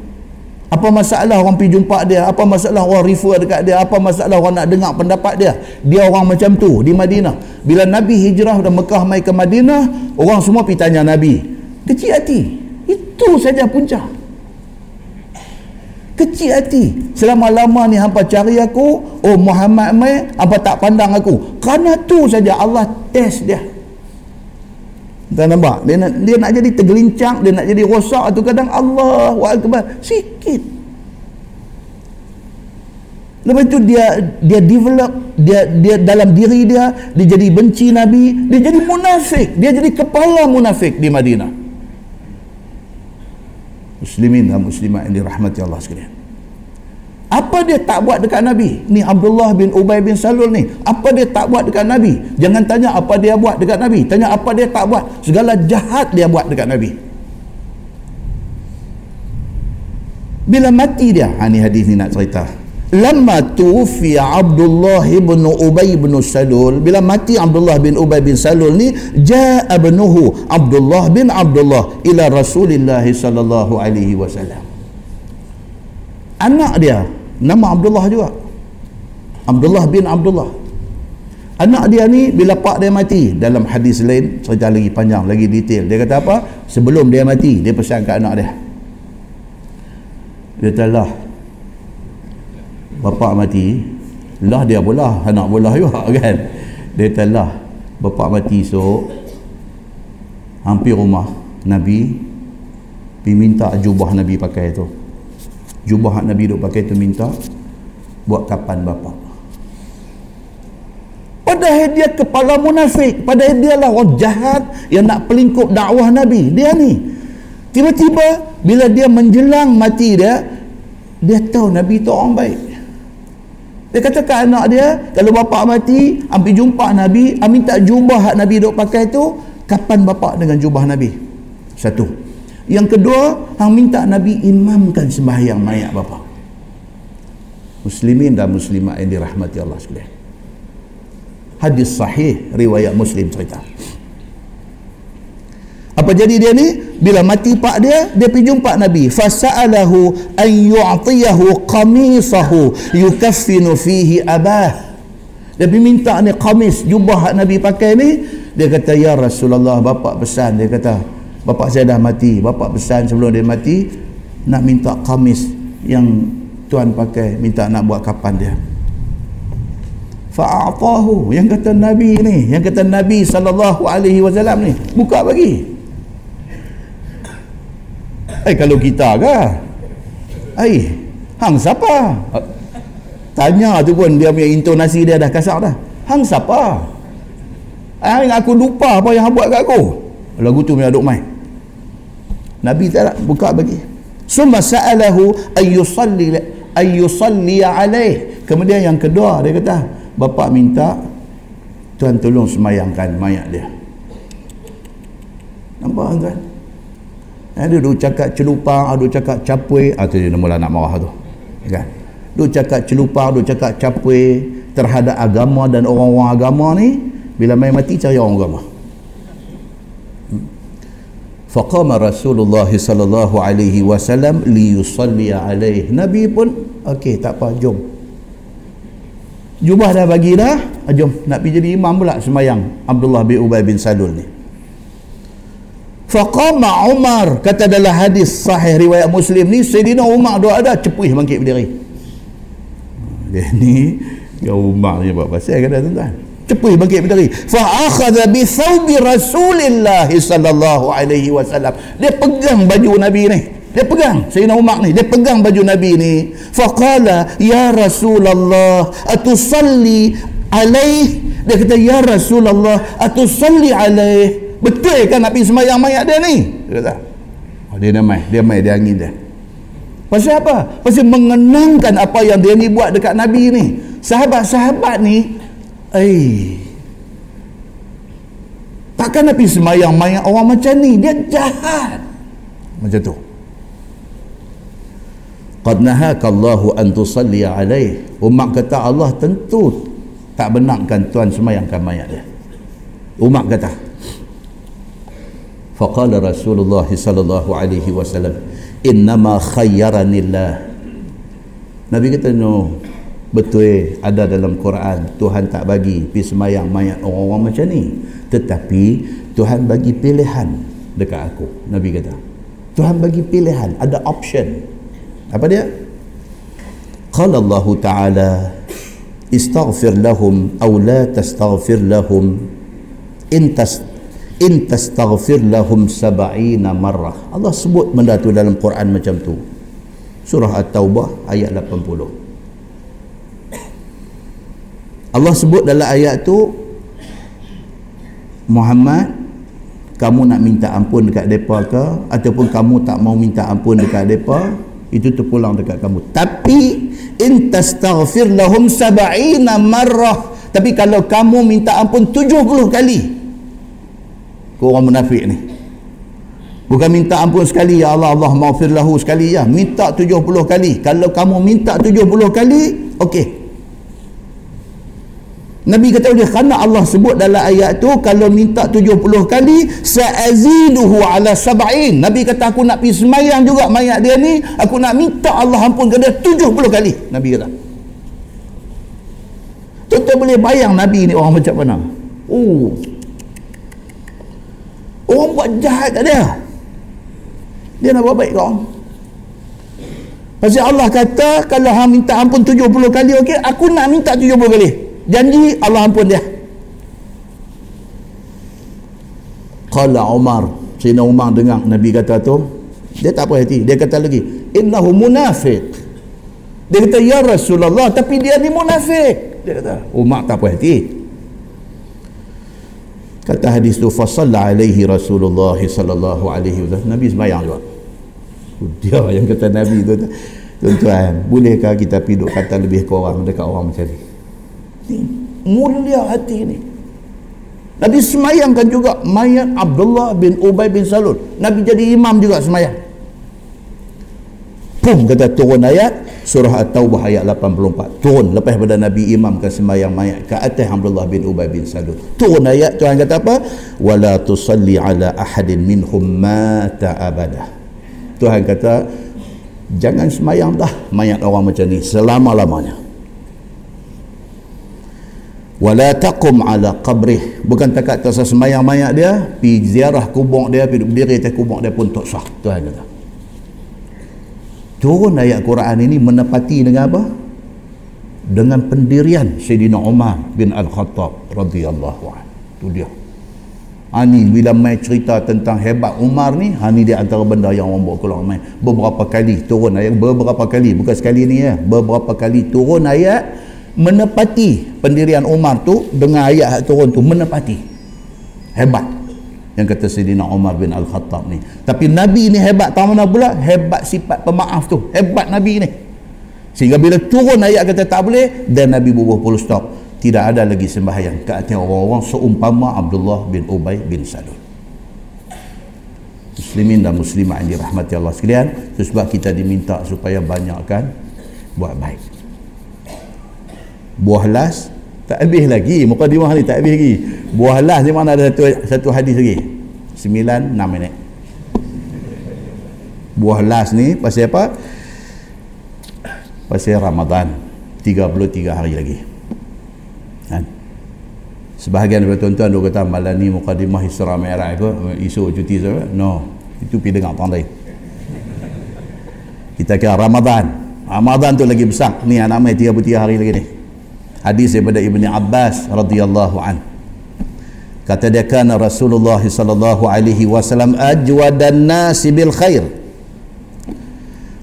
apa masalah orang pergi jumpa dia? Apa masalah orang refer dekat dia? Apa masalah orang nak dengar pendapat dia? Dia orang macam tu di Madinah. Bila Nabi hijrah dari Mekah mai ke Madinah orang semua pergi tanya Nabi. Kecil hati. Itu saja punca kecil hati. Selama-lama ni hampa cari aku oh Muhammad mai hampa tak pandang aku. Kerana tu saja Allah test dia tak nampak? Dia nak, dia nak jadi tergelincang dia nak jadi rosak tu kadang Allah Akbar. Sikit. Lepas tu dia dia develop dia dia dalam diri dia dia jadi benci Nabi dia jadi munafik. Dia jadi kepala munafik di Madinah. Muslimin dan muslimat yang dirahmati Allah sekalian apa dia tak buat dekat Nabi? Ni Abdullah bin Ubay bin Salul ni. Apa dia tak buat dekat Nabi? Jangan tanya apa dia buat dekat Nabi. Tanya apa dia tak buat. Segala jahat dia buat dekat Nabi. Bila mati dia. Ha ni hadis ni nak cerita. Lama tufi Abdullah bin Ubay bin Salul. Bila mati Abdullah bin Ubay bin Salul ni. Ja'a benuhu Abdullah bin Abdullah. Ila Rasulullah sallallahu alaihi wasallam. Anak dia nama Abdullah juga. Abdullah bin Abdullah. Anak dia ni bila pak dia mati dalam hadis lain cerita lagi panjang lagi detail. Dia kata apa? Sebelum dia mati dia pesan ke anak dia. Dia kata lah bapak mati lah dia pula anak pula juga kan? Dia kata lah bapak mati so hampir rumah Nabi pergi minta jubah Nabi pakai tu jubah Nabi duk pakai tu minta buat kapan bapa? Padahal dia kepala munafik. Padahal dia lah orang jahat yang nak pelingkup dakwah Nabi. Dia ni. Tiba-tiba bila dia menjelang mati dia dia tahu Nabi tu orang baik. Dia kata ke anak dia kalau bapa mati ambil jumpa Nabi minta jubah Nabi duk pakai tu kapan bapa dengan jubah Nabi? Satu yang kedua, hang minta Nabi imamkan sembahyang mayat bapa. Muslimin dan muslimat yang dirahmati Allah sekalian. Hadis sahih riwayat Muslim cerita. Apa jadi dia ni? Bila mati pak dia, dia pergi jumpa Nabi. Fasa'alahu an yu'tiyahu qamisahu yukaffinu fihi abah. Dia pergi minta ni qamis, jubah Nabi pakai ni. Dia kata, Ya Rasulullah, bapa pesan. Dia kata, Bapak saya dah mati. Bapak pesan sebelum dia mati nak minta kamis yang tuan pakai minta nak buat kapan dia. Fa'atahu yang kata Nabi ni, yang kata Nabi sallallahu alaihi wasallam ni, buka bagi. Eh kalau kita ke? Eh, hang siapa? Tanya tu pun dia punya intonasi dia dah kasar dah. Hang siapa? Eh, aku lupa apa yang buat kat aku. Lagu tu punya duk main. Nabi tak buka bagi. Summa sa'alahu ayyusalli ayyusalli alaih. Kemudian yang kedua dia kata, bapa minta tuan tolong semayangkan mayat dia. Nampak tuan? Ada duk cakap celupang, ada cakap capui, ah tu dia mula nak marah tu. Kan? Duk cakap celupang, duk cakap capui terhadap agama dan orang-orang agama ni bila mai mati cari orang agama. Faqama Rasulullah sallallahu alaihi wasallam li alaihi. Nabi pun okey tak apa jom. Jubah dah bagi dah, ah, jom nak pergi jadi imam pula semayang Abdullah bin Ubay bin Salul ni. Faqama Umar kata dalam hadis sahih riwayat Muslim ni Sayyidina Umar doa ada cepuih bangkit berdiri. Dia ni ya Umar ni buat pasal kata tuan-tuan cepuih bangkit berdiri fa akhadha bi thawbi rasulillah sallallahu alaihi wasallam. Dia pegang baju nabi ni. Dia pegang. Sayyidina Umar ni. Dia pegang baju nabi ni. Fa qala ya rasulullah atusalli alaih? Dia kata ya rasulullah atusalli alaih. Betul kan nabi semayang mayat dia ni? Dia kata oh, dia mai dia mai dia angin dia. Pasal apa? Pasal mengenangkan apa yang dia ni buat dekat nabi ni. Sahabat-sahabat ni Eh. Takkan Nabi semayang mayang orang macam ni? Dia jahat. Macam tu. Qad nahaka Allahu an tusalli alaih. Umar kata Allah tentu tak benarkan tuan semayangkan mayat dia. Umar kata. Faqala Rasulullah sallallahu alaihi wasallam, "Innama khayyarani Allah." Nabi kata, "No, betul ada dalam Quran Tuhan tak bagi pi semayang mayat orang-orang macam ni. Tetapi Tuhan bagi pilihan dekat aku Nabi kata. Tuhan bagi pilihan ada option. Apa dia? Qala Allah taala istaghfir lahum aw la tastaghfir lahum in tas in tastaghfir lahum sab'ina marrah. Allah sebut benda tu dalam Quran macam tu. Surah at-taubah ayat 80 Allah sebut dalam ayat tu Muhammad kamu nak minta ampun dekat depa ke? Ataupun kamu tak mau minta ampun dekat depa? Itu terpulang dekat kamu. Tapi in tastaghfir lahum sab'ina marrah. Tapi kalau kamu minta ampun 70 kali kau orang munafik ni. Bukan minta ampun sekali ya Allah Allah maafir lahu sekali. Ya minta 70 kali. Kalau kamu minta 70 kali okey Nabi kata dia kerana Allah sebut dalam ayat tu kalau minta 70 kali sa'aziduhu ala sab'in. Nabi kata aku nak pergi semayang juga mayat dia ni aku nak minta Allah ampunkan dia 70 kali. Nabi kata. Tuan boleh bayang Nabi ni orang macam mana? Oh. Orang buat jahat tak dia dia nak buat baik kau Pasal Allah kata kalau hang minta ampun 70 kali okey aku nak minta 70 kali janji Allah ampun dia. Qala Umar. Sayyidina Umar dengar Nabi kata tu. Dia tak apa hati. Dia kata lagi innahu munafiq. Dia kata ya Rasulullah tapi dia ni munafik dia kata Umar tak apa hati. Kata hadis tu fasalla alaihi Rasulullah sallallahu alaihi wasallam. Nabi sembahyang juga. Dia yang kata Nabi tu. Tuan-tuan bolehkah kita piduk kata lebih ke orang dekat orang macam ni mulia hati ini. Nabi semayangkan juga mayat Abdullah bin Ubay bin Salul. Nabi jadi imam juga semayang. Pum kata turun ayat surah At-Taubah ayat 84 turun lepas pada Nabi imam ke semayang mayat ke atas Abdullah bin Ubay bin Salul. Turun ayat Tuhan kata apa? Wala tusalli ala ahadin minhum mata abadah Tuhan kata jangan semayang dah. Mayat orang macam ni selama-lamanya wala taqum ala qabrih. Bukan tak sembahyang mayat dia pi ziarah kubur dia pi berdiri atas kubur dia pun tak sah. Tuhan kata. Turun ayat Quran ini menepati dengan apa? Dengan pendirian Sayyidina Umar bin Al-Khattab radhiyallahu anhu. Tu dia. Ani bila mai cerita tentang hebat Umar ni, ha ni dia antara benda yang orang buat keluar mai. Beberapa kali turun ayat, beberapa kali, bukan sekali ni ya. Beberapa kali turun ayat menepati pendirian Umar tu dengan ayat turun tu menepati. Hebat. Yang kata Sayyidina Umar bin Al-Khattab ni. Tapi Nabi ni hebat tahu mana pula? Hebat sifat pemaaf tu. Hebat Nabi ni. Sehingga bila turun ayat kata tak boleh dan Nabi bubuh puluh stop. Tidak ada lagi sembahyang. Ke atas orang-orang seumpama Abdullah bin Ubay bin Salul. Muslimin dan muslimah yang dirahmati Allah sekalian. Itu sebab kita diminta supaya banyakkan buat baik buah las tak habis lagi. Mukadimah ni tak habis lagi. Buah las di mana ada satu satu hadis lagi? 9 6 minit. Buah las ni pasal apa? Pasal Ramadan. 33 hari lagi. Kan? Sebahagian daripada tuan-tuan dia kata malam ni mukadimah Isra Mi'raj ke isu cuti saya no. Itu pergi dengar tahun lain kita kira Ramadan. Ramadan tu lagi besar. Ni anak mai 33 hari lagi ni hadis daripada Ibni Abbas radhiyallahu an kata dia kana Rasulullah sallallahu alaihi wasallam ajwadan nasi bil khair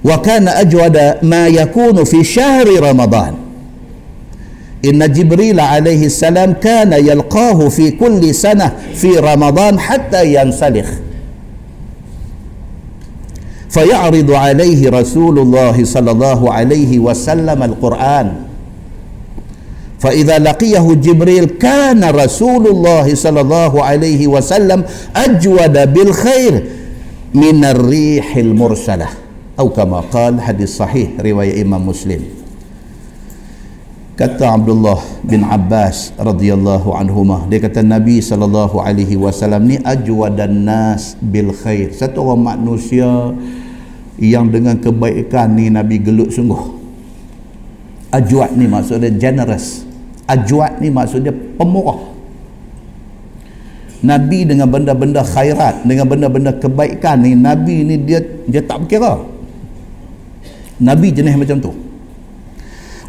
wa kana ajwada ma yakunu fi syahri ramadan inna jibril alaihi salam kana yalqahu fi kulli sanah fi ramadan hatta yansalikh فيعرض عليه رسول الله صلى الله عليه وسلم القرآن فإذا لقيه جبريل كان رسول الله صلى الله عليه وسلم أجود بالخير من الريح المرسلة أو كما قال حديث صحيح رواية إمام مسلم kata Abdullah bin Abbas radhiyallahu anhuma dia kata Nabi sallallahu alaihi wasallam ni ajwadan nas bil khair satu orang manusia yang dengan kebaikan ni Nabi gelut sungguh ajwad ni maksudnya generous ajwad ni maksudnya pemurah. Nabi dengan benda-benda khairat dengan benda-benda kebaikan ni Nabi ni dia dia tak berkira. Nabi jenis macam tu.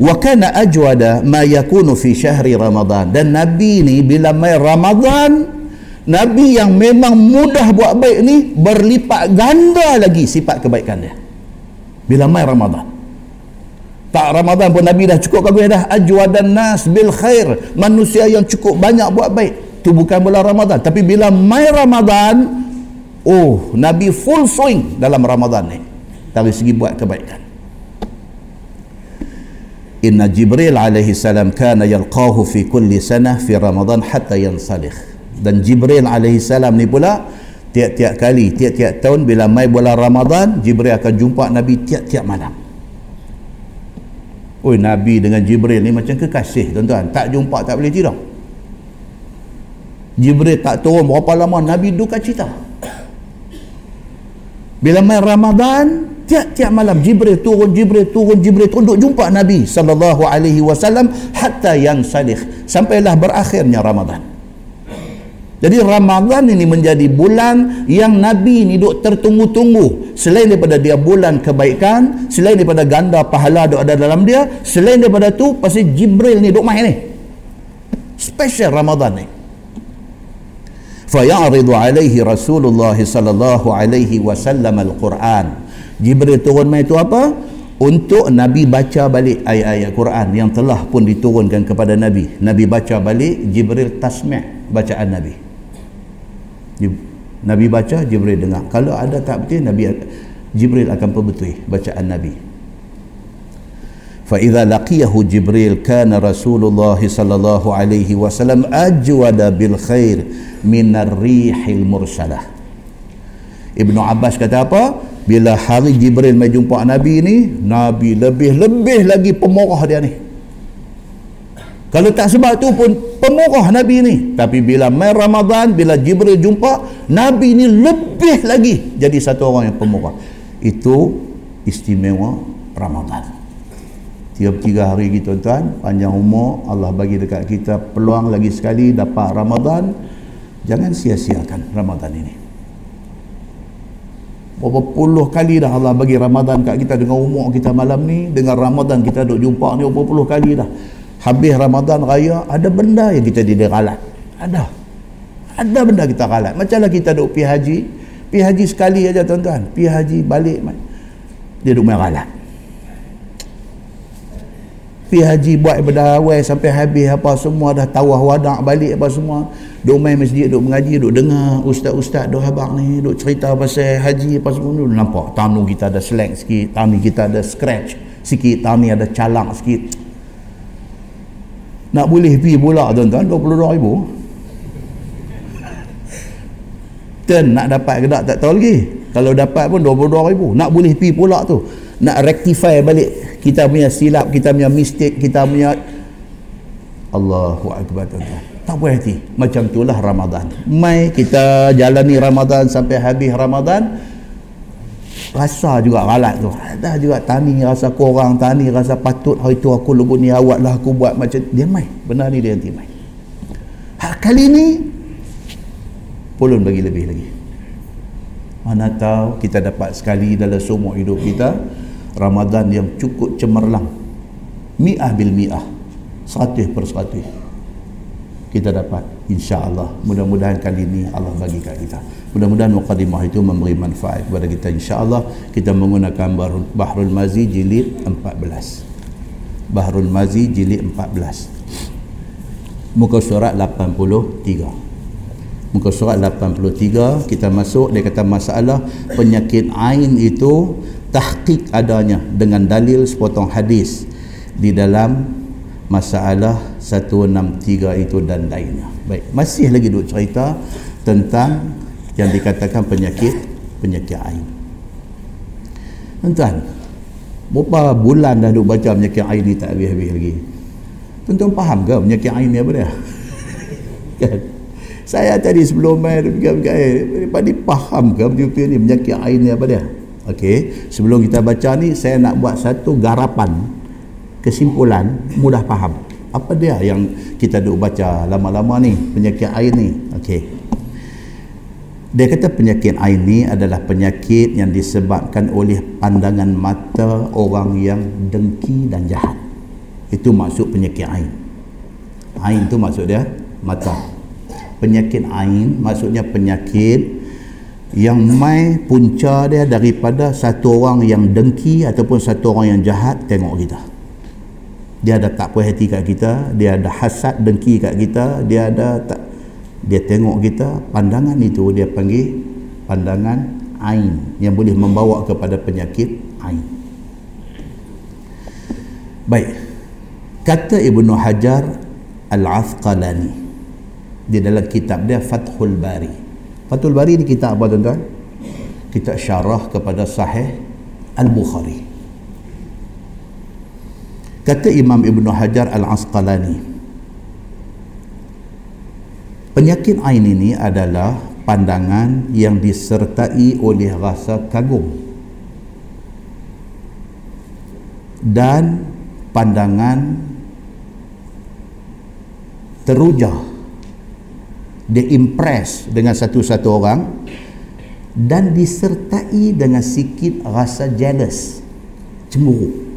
Wa kana ajwada ma yakunu fi syahri ramadan. Dan Nabi ni bila mai Ramadan Nabi yang memang mudah buat baik ni berlipat ganda lagi sifat kebaikan dia. Bila mai Ramadan tak Ramadan pun Nabi dah cukup kagum dah. Ajwadan nas bil khair. Manusia yang cukup banyak buat baik. Tu bukan bulan Ramadan. Tapi bila mai Ramadan oh Nabi full swing dalam Ramadan ni. Dari segi buat kebaikan. Inna Jibril alaihi salam kana yalqahu fi kulli sanah fi Ramadan hatta yansalikh. Dan Jibril alaihi salam ni pula tiap-tiap kali, tiap-tiap tahun bila mai bulan Ramadan, Jibril akan jumpa Nabi tiap-tiap malam. Oi Nabi dengan Jibril ni macam kekasih tuan-tuan. Tak jumpa tak boleh tidur. Jibril tak turun berapa lama Nabi duka cita. Bila mai Ramadan, tiap-tiap malam Jibril turun, Jibril turun, Jibril turun duk jumpa Nabi sallallahu alaihi wasallam hatta yang salih sampailah berakhirnya Ramadan. Jadi Ramadan ini menjadi bulan yang Nabi ni duk tertunggu-tunggu. Selain daripada dia bulan kebaikan, selain daripada ganda pahala duk ada dalam dia, selain daripada tu pasti Jibril ni duk main ni. Special Ramadan ni fayaridu alaihi Rasulullah sallallahu alaihi wasallam al-Quran. Jibril turun mai itu apa? Untuk Nabi baca balik ayat-ayat Quran yang telah pun diturunkan kepada Nabi. Nabi baca balik, Jibril tasmi' bacaan Nabi. Nabi baca, Jibril dengar. Kalau ada tak betul, Nabi Jibril akan perbetul bacaan Nabi. فإذا لقيه جبريل كان رسول الله صلى الله عليه وسلم أجود بالخير من الريح المرسلة Ibnu Abbas kata apa? Bila hari Jibril mai jumpa Nabi ni, Nabi lebih-lebih lagi pemurah dia ni. Kalau tak sebab tu pun pemurah Nabi ni. Tapi bila mai Ramadan, bila Jibril jumpa, Nabi ni lebih lagi jadi satu orang yang pemurah. Itu istimewa Ramadan tiap tiga hari lagi tuan-tuan panjang umur Allah bagi dekat kita peluang lagi sekali dapat Ramadan jangan sia-siakan Ramadan ini berapa puluh kali dah Allah bagi Ramadan kat kita dengan umur kita malam ni dengan Ramadan kita duk jumpa ni berapa puluh kali dah habis Ramadan raya ada benda yang kita tidak ralat ada. Ada benda kita ralat macamlah kita duk pergi haji? Pergi haji sekali aja tuan-tuan. Pergi haji balik dia duk main ralat. Pergi haji buat ibadah awal sampai habis apa semua dah tawah wadak balik apa semua. Duk main masjid duk mengaji duk dengar. Ustaz-ustaz duk habang ni duk cerita pasal haji apa semua duk nampak tahun kita ada slack sikit ni kita ada scratch sikit ni ada calak sikit nak boleh pergi pula tuan-tuan 22 ribu. Turn nak dapat ke tak tak tahu lagi. Kalau dapat pun 22 ribu. Nak boleh pergi pula tu nak rectify balik kita punya silap kita punya mistake kita punya Allahu Akbar tuan-tuan. Tak boleh hati. Macam itulah Ramadan. Mai kita jalani Ramadan sampai habis Ramadan rasa juga galat tu. Ada juga tani rasa kurang tani rasa patut. Hari tu aku lebut ni awak lah aku buat macam dia mai. Benar ni dia nanti mai. Hak kali ni pulun bagi lebih lagi. Mana tahu kita dapat sekali dalam semua hidup kita Ramadan yang cukup cemerlang. Mi'ah bil mi'ah. Seratus per seratus. Kita dapat insya-Allah. Mudah-mudahan kali ini Allah bagi kat kita. Mudah-mudahan mukadimah itu memberi manfaat kepada kita insya-Allah. Kita menggunakan Bahrul Mazi jilid 14 Bahrul Mazi jilid 14 muka surat 83 muka surat 83 kita masuk dia kata masalah penyakit ain itu tahqiq adanya dengan dalil sepotong hadis di dalam masalah 163 itu dan lainnya. Baik, masih lagi duk cerita tentang yang dikatakan penyakit penyakit ain. Tuan-tuan, berapa bulan dah duk baca penyakit ain ni tak habis-habis lagi. Tuan-tuan faham ke penyakit ain ni apa dia? kan? Saya tadi sebelum main pergi-pergi air, faham ke betul-betul ni penyakit ain ni apa dia? Okey, sebelum kita baca ni saya nak buat satu garapan kesimpulan mudah faham. Apa dia yang kita duk baca lama-lama ni penyakit air ni? Okey. Dia kata penyakit air ni adalah penyakit yang disebabkan oleh pandangan mata orang yang dengki dan jahat. Itu maksud penyakit air. Air tu maksud dia mata. penyakit ain maksudnya penyakit yang mai punca dia daripada satu orang yang dengki ataupun satu orang yang jahat tengok kita dia ada tak puas hati kat kita dia ada hasad dengki kat kita dia ada tak dia tengok kita pandangan itu dia panggil pandangan ain yang boleh membawa kepada penyakit ain baik kata Ibnu Hajar Al-Athqalani di dalam kitab dia Fathul Bari. Fathul Bari ni kitab apa tuan-tuan? Kitab syarah kepada Sahih Al-Bukhari. Kata Imam Ibn Hajar Al-Asqalani, penyakit ain ini adalah pandangan yang disertai oleh rasa kagum dan pandangan teruja dia impress dengan satu-satu orang dan disertai dengan sikit rasa jealous cemburu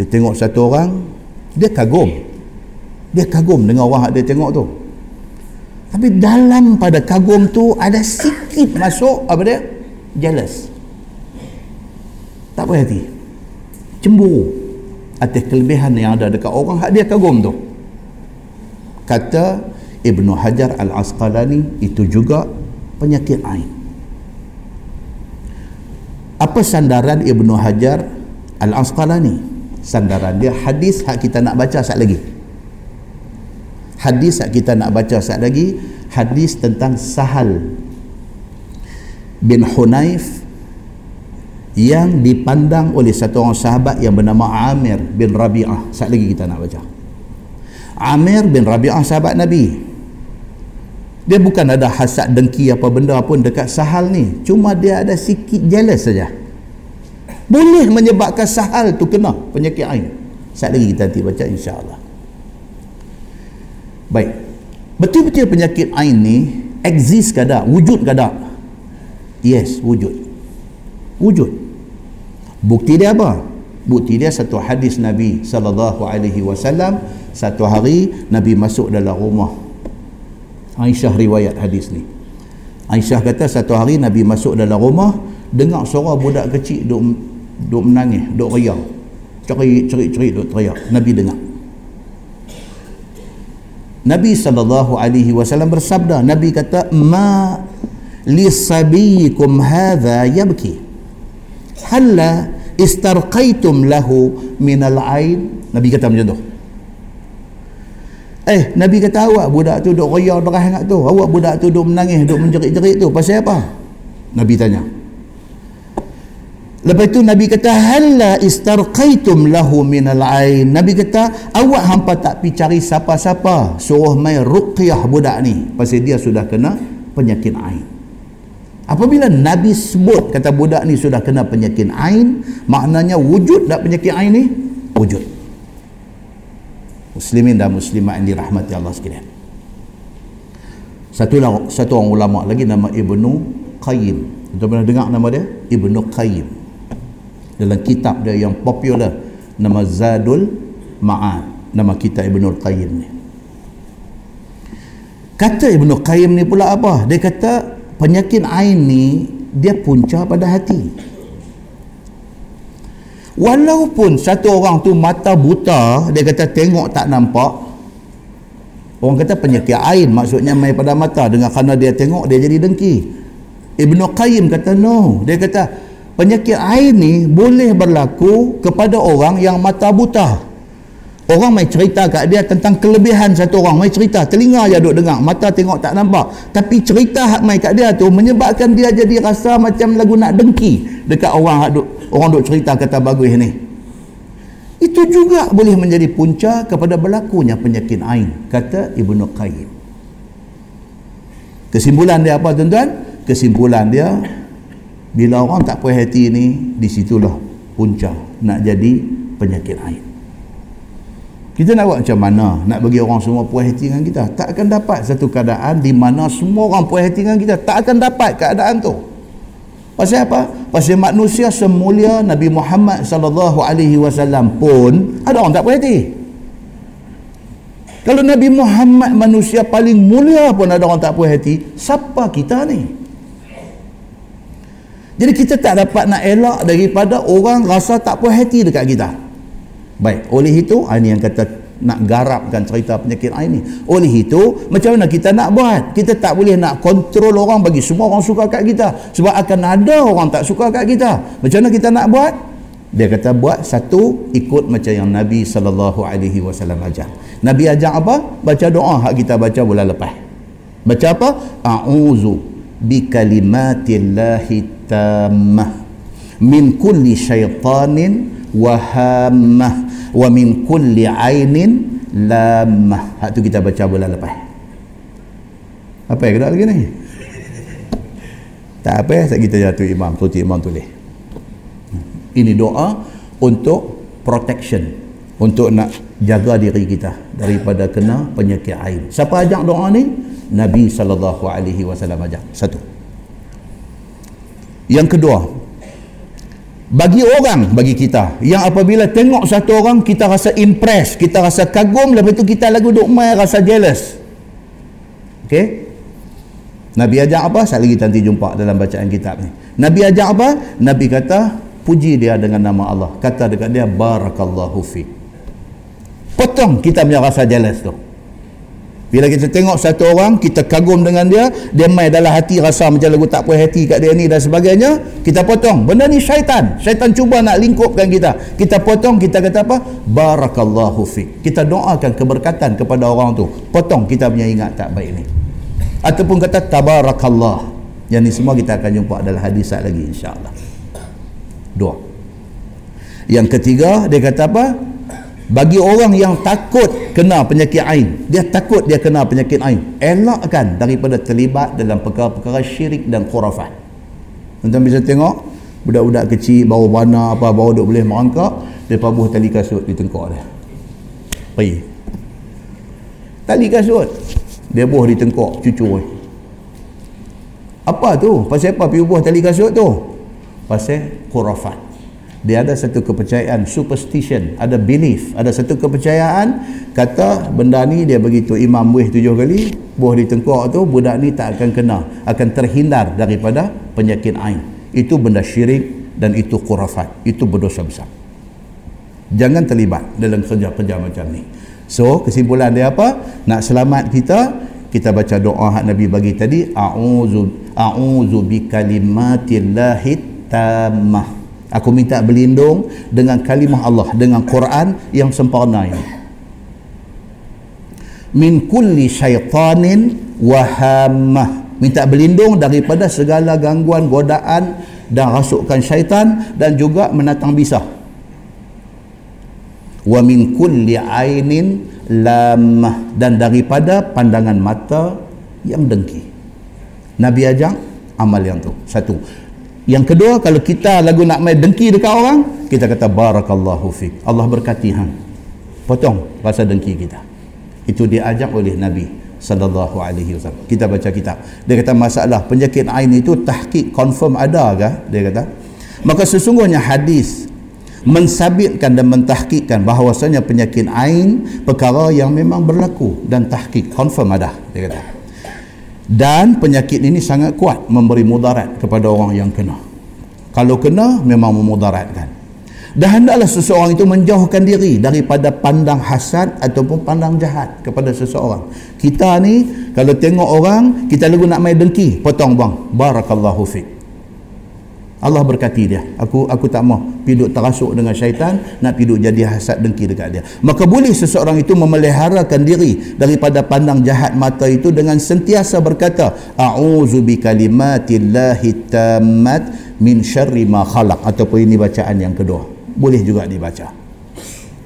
dia tengok satu orang dia kagum. Dia kagum dengan orang yang dia tengok tu. Tapi dalam pada kagum tu ada sikit masuk apa dia? Jealous. Tak puas hati. Cemburu atas kelebihan yang ada dekat orang yang dia kagum tu. Kata Ibnu Hajar Al-Asqalani itu juga penyakit ain. Apa sandaran Ibnu Hajar Al-Asqalani? Sandaran dia hadis hak kita nak baca sat lagi. Hadis hak kita nak baca sat lagi, hadis tentang Sahal bin Hunayf yang dipandang oleh satu orang sahabat yang bernama Amir bin Rabi'ah. Sat lagi kita nak baca. Amir bin Rabi'ah sahabat Nabi dia bukan ada hasad dengki apa benda pun dekat sahal ni cuma dia ada sikit jealous saja boleh menyebabkan sahal tu kena penyakit ain saat lagi kita nanti baca insyaAllah. Baik. Betul-betul penyakit ain ni exist tak? Wujud tak? Yes wujud. Wujud. Bukti dia apa? Bukti dia satu hadis Nabi sallallahu alaihi wasallam. Satu hari Nabi masuk dalam rumah. Aisyah riwayat hadis ni. Aisyah kata satu hari Nabi masuk dalam rumah dengar suara budak kecil duk duk menangis duk riak cerit cerit cerit duk teriak Nabi dengar Nabi sallallahu alaihi wasallam bersabda Nabi kata ma li sabiyikum hadha yabki halla istarqaitum lahu min al-ain Nabi kata macam tu Eh, Nabi kata awak budak tu duk royak derah sangat tu. Awak budak tu duk menangis, duk menjerit-jerit tu. Pasal apa? Nabi tanya. Lepas tu Nabi kata halla istarqaitum lahu minal ain. Nabi kata awak hampa tak pi cari siapa-siapa? Suruh mai ruqyah budak ni. Pasal dia sudah kena penyakit ain. Apabila Nabi sebut kata budak ni sudah kena penyakit ain, maknanya wujud tak penyakit ain ni? Wujud. Muslimin dan muslimat yang dirahmati Allah sekalian. Satu satu orang ulama lagi nama Ibnu Qayyim. Kita pernah dengar nama dia? Ibnu Qayyim dalam kitab dia yang popular. Nama Zadul Ma'ad. Nama kitab Ibnu Qayyim ni. Kata Ibnu Qayyim ni pula apa? Dia kata penyakit ain ni dia punca pada hati. Walaupun satu orang tu mata buta dia kata tengok tak nampak. Orang kata penyakit ain maksudnya main pada mata. Dengan kerana dia tengok dia jadi dengki. Ibnu Qayyim kata no. Dia kata penyakit ain ni boleh berlaku kepada orang yang mata buta Orang mai cerita kat dia tentang kelebihan satu orang. Mai cerita, telinga je duk dengar, mata tengok tak nampak. Tapi cerita hak mai kat dia tu menyebabkan dia jadi rasa macam lagu nak dengki dekat orang hak duk orang duk cerita kata bagus ni. Itu juga boleh menjadi punca kepada berlakunya penyakit ain, kata Ibnu Qayyim. Kesimpulan dia apa tuan-tuan? Kesimpulan dia bila orang tak puas hati ni, di situlah punca nak jadi penyakit ain. Kita nak buat macam mana? Nak bagi orang semua puas hati dengan kita? Tak akan dapat satu keadaan di mana semua orang puas hati dengan kita. Tak akan dapat keadaan tu. Pasal apa? Pasal manusia semulia Nabi Muhammad sallallahu alaihi wasallam pun ada orang tak puas hati. kalau Nabi Muhammad manusia paling mulia pun ada orang tak puas hati siapa kita ni jadi kita tak dapat nak elak daripada orang rasa tak puas hati dekat kita. Baik oleh itu ah, ini yang kata nak garapkan cerita penyakit air ni. Oleh itu macam mana kita nak buat? Kita tak boleh nak kontrol orang bagi semua orang suka kat kita. Sebab akan ada orang tak suka kat kita. Macam mana kita nak buat? Dia kata buat satu ikut macam yang Nabi sallallahu alaihi wasallam ajar. Nabi ajar apa? Baca doa hak kita baca bulan lepas. Baca apa? A'udzu bi kalimatillahi tammah. Min kulli syaitanin wa hammah. Wa min kulli ainin lamah hak tu kita baca bulan lepas. Apa yang kena lagi ni? Tak apa tak kita jatuh imam tu imam tulis. Ini doa untuk protection. Untuk nak jaga diri kita daripada kena penyakit ain. Siapa ajak doa ni Nabi sallallahu alaihi wasallam ajak satu. Yang kedua bagi orang bagi kita yang apabila tengok satu orang kita rasa impress kita rasa kagum lepas tu kita lagu duk mai rasa jealous. Ok Nabi ajak apa? Sekali lagi nanti jumpa dalam bacaan kitab ni. Nabi ajak apa? Nabi kata puji dia dengan nama Allah. Kata dekat dia barakallahu fi potong kita punya rasa jealous tu bila kita tengok satu orang, kita kagum dengan dia, dia mai dalam hati rasa macam lagu tak puas hati kat dia ni dan sebagainya, kita potong. Benda ni syaitan. Syaitan cuba nak lingkupkan kita. Kita potong, kita kata apa? Barakallahu fiqh. Kita doakan keberkatan kepada orang tu. Potong kita punya ingat tak baik ni. Ataupun kata tabarakallah. Yang ni semua kita akan jumpa dalam hadis lagi insyaAllah. Dua. Yang ketiga, dia kata apa? Bagi orang yang takut kena penyakit ain dia takut dia kena penyakit ain. Elakkan daripada terlibat dalam perkara-perkara syirik dan khurafat. Tuan bisa tengok budak-budak kecil bawa bana apa bawa duk boleh merangkak dia pabuh tali kasut di tengkok dia. Pergi. Tali kasut dia buah di tengkok cucu apa tu? Pasal apa? Pergi buah tali kasut tu? Pasal khurafat dia ada satu kepercayaan superstition. Ada belief ada satu kepercayaan. Kata benda ni dia begitu imam buih tujuh kali buah di tengkok tu budak ni tak akan kena akan terhindar daripada penyakit ain. Itu benda syirik dan itu khurafat. Itu berdosa besar. Jangan terlibat dalam kerja-kerja macam ni. So kesimpulan dia apa? Nak selamat kita kita baca doa hak Nabi bagi tadi a'udzu a'udzu bikalimatillahi tammah Aku minta berlindung dengan kalimah Allah, dengan Quran yang sempurna ini. Min kulli syaitanin wahamah. Minta berlindung daripada segala gangguan, godaan dan rasukan syaitan dan juga menatang bisa. Wa min kulli ainin lamah. Dan daripada pandangan mata yang dengki. Nabi ajak amal yang tu. Satu. Yang kedua, kalau kita lagu nak main dengki dekat orang, kita kata barakallahu fiq. Allah berkati hang. Potong rasa dengki kita. Itu diajak oleh Nabi sallallahu alaihi wasallam. Kita baca kitab. Dia kata masalah penyakit ain itu tahqiq confirm ada ke? Dia kata. Maka sesungguhnya hadis mensabitkan dan mentahqiqkan bahawasanya penyakit ain perkara yang memang berlaku dan tahqiq confirm ada dia kata dan penyakit ini sangat kuat memberi mudarat kepada orang yang kena. Kalau kena memang memudaratkan. Dan hendaklah seseorang itu menjauhkan diri daripada pandang hasad ataupun pandang jahat kepada seseorang. Kita ni kalau tengok orang kita lagu nak main dengki potong bang barakallahu fiqh Allah berkati dia. Aku aku tak mau piduk terasuk dengan syaitan nak piduk jadi hasad dengki dekat dia. Maka boleh seseorang itu memeliharakan diri daripada pandang jahat mata itu dengan sentiasa berkata a'udzu bikalimatillahi tammat min syarri ma khalaq. Ataupun ini bacaan yang kedua. Boleh juga dibaca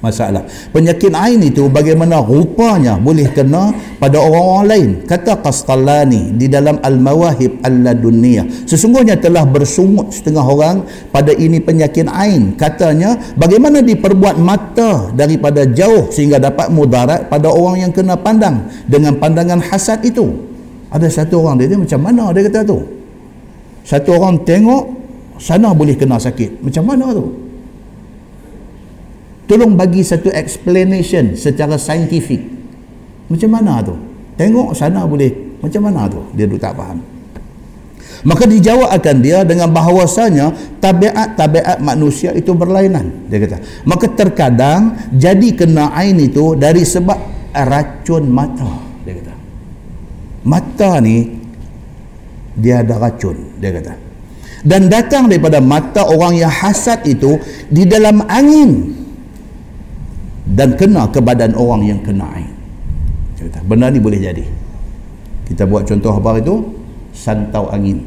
masalah. Penyakit ain itu bagaimana rupanya boleh kena pada orang-orang lain. Kata Qastallani di dalam Al-Mawahib Al-Ladunniyah sesungguhnya telah bersungut setengah orang pada ini penyakit ain. Katanya bagaimana diperbuat mata daripada jauh sehingga dapat mudarat pada orang yang kena pandang dengan pandangan hasad itu? Ada satu orang dia, dia macam mana? Dia kata tu. Satu orang tengok sana boleh kena sakit. Macam mana tu tolong bagi satu explanation secara saintifik macam mana tu? Tengok sana boleh. Macam mana tu? Dia tak faham. Maka dijawab akan dia dengan bahawasanya tabiat-tabiat manusia itu berlainan. Dia kata maka terkadang jadi kena ain itu dari sebab racun mata. Dia kata mata ni dia ada racun. Dia kata dan datang daripada mata orang yang hasad itu di dalam angin dan kena ke badan orang yang kena ain kata benda ni boleh jadi. Kita buat contoh apa itu santau angin.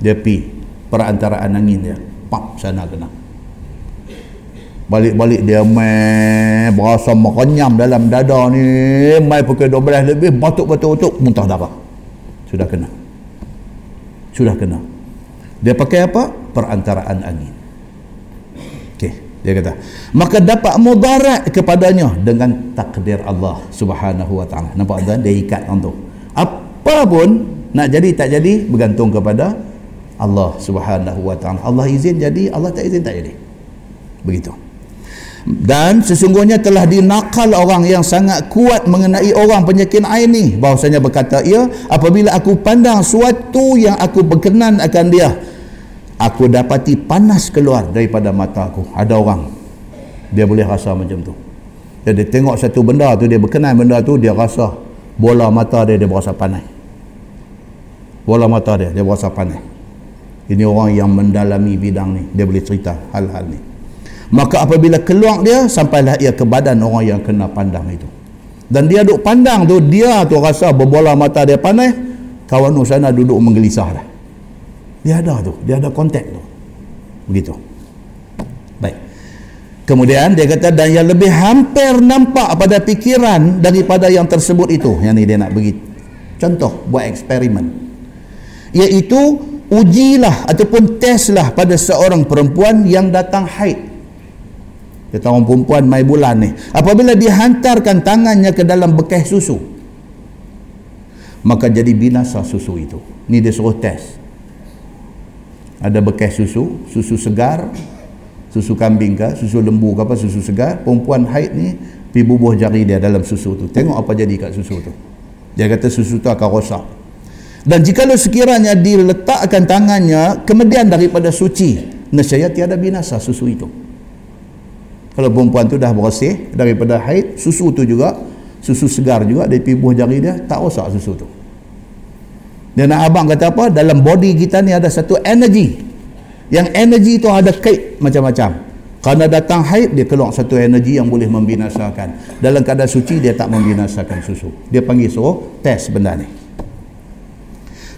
Dia pi perantaraan angin dia pap sana kena. Balik-balik dia mai berasa merenyam dalam dada ni. Mai pukul 12 lebih batuk-batuk-batuk muntah darah. Sudah kena. Sudah kena. Dia pakai apa? Perantaraan angin dia kata maka dapat mudarat kepadanya dengan takdir Allah Subhanahu wa taala nampak tak dia ikat untuk apa pun nak jadi tak jadi bergantung kepada Allah Subhanahu wa taala. Allah izin jadi, Allah tak izin tak jadi. Begitu. Dan sesungguhnya telah dinakal orang yang sangat kuat mengenai orang penyakit ain ni. Bahawasanya berkata, "Ya, apabila aku pandang suatu yang aku berkenan akan dia, aku dapati panas keluar daripada mata aku." Ada orang dia boleh rasa macam tu. Dia, dia tengok satu benda tu dia berkenan benda tu dia rasa bola mata dia dia berasa panas. Bola mata dia dia berasa panas. Ini orang yang mendalami bidang ni. Dia boleh cerita hal-hal ni. Maka apabila keluar dia, sampailah ia ke badan orang yang kena pandang itu. Dan dia duduk pandang tu, dia tu rasa berbola mata dia panas, kawan sana duduk menggelisah dah. Dia ada tu, dia ada kontak tu. Begitu. Baik. Kemudian dia kata, dan yang lebih hampir nampak pada fikiran daripada yang tersebut itu. Yang ni dia nak bagi contoh, buat eksperimen. Iaitu, ujilah ataupun teslah pada seorang perempuan yang datang haid kata orang perempuan mai bulan ni apabila dihantarkan tangannya ke dalam bekas susu maka jadi binasa susu itu ni dia suruh test ada bekas susu susu segar susu kambing ke susu lembu ke apa susu segar perempuan haid ni pergi bubuh jari dia dalam susu tu tengok apa jadi kat susu tu dia kata susu tu akan rosak dan jikalau sekiranya diletakkan tangannya kemudian daripada suci, nescaya tiada binasa susu itu. Kalau perempuan tu dah bersih daripada haid, susu tu juga, susu segar juga dari pibuh jari dia, tak rosak susu tu. Dan abang kata apa? Dalam body kita ni ada satu energi. Yang energi tu ada kait macam-macam. Karena datang haid, dia keluar satu energi yang boleh membinasakan. Dalam keadaan suci, dia tak membinasakan susu. Dia panggil suruh test benda ni.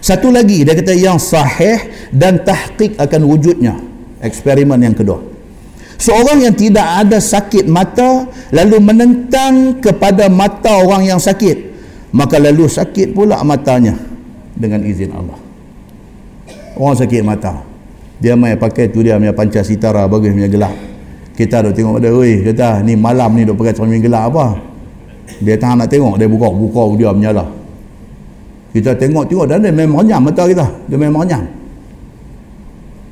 Satu lagi dia kata yang sahih dan tahqiq akan wujudnya. Eksperimen yang kedua. Seorang yang tidak ada sakit mata lalu menentang kepada mata orang yang sakit, maka lalu sakit pula matanya dengan izin Allah. Orang sakit mata. Dia mai pakai tu dia punya pancasitara bagus punya gelap. Kita dah tengok dia, oi, kata ni malam ni duk pakai cermin gelap apa? Dia tak nak tengok, dia buka, buka dia menyala kita tengok-tengok dan dia memang renyam mata kita dia memang renyam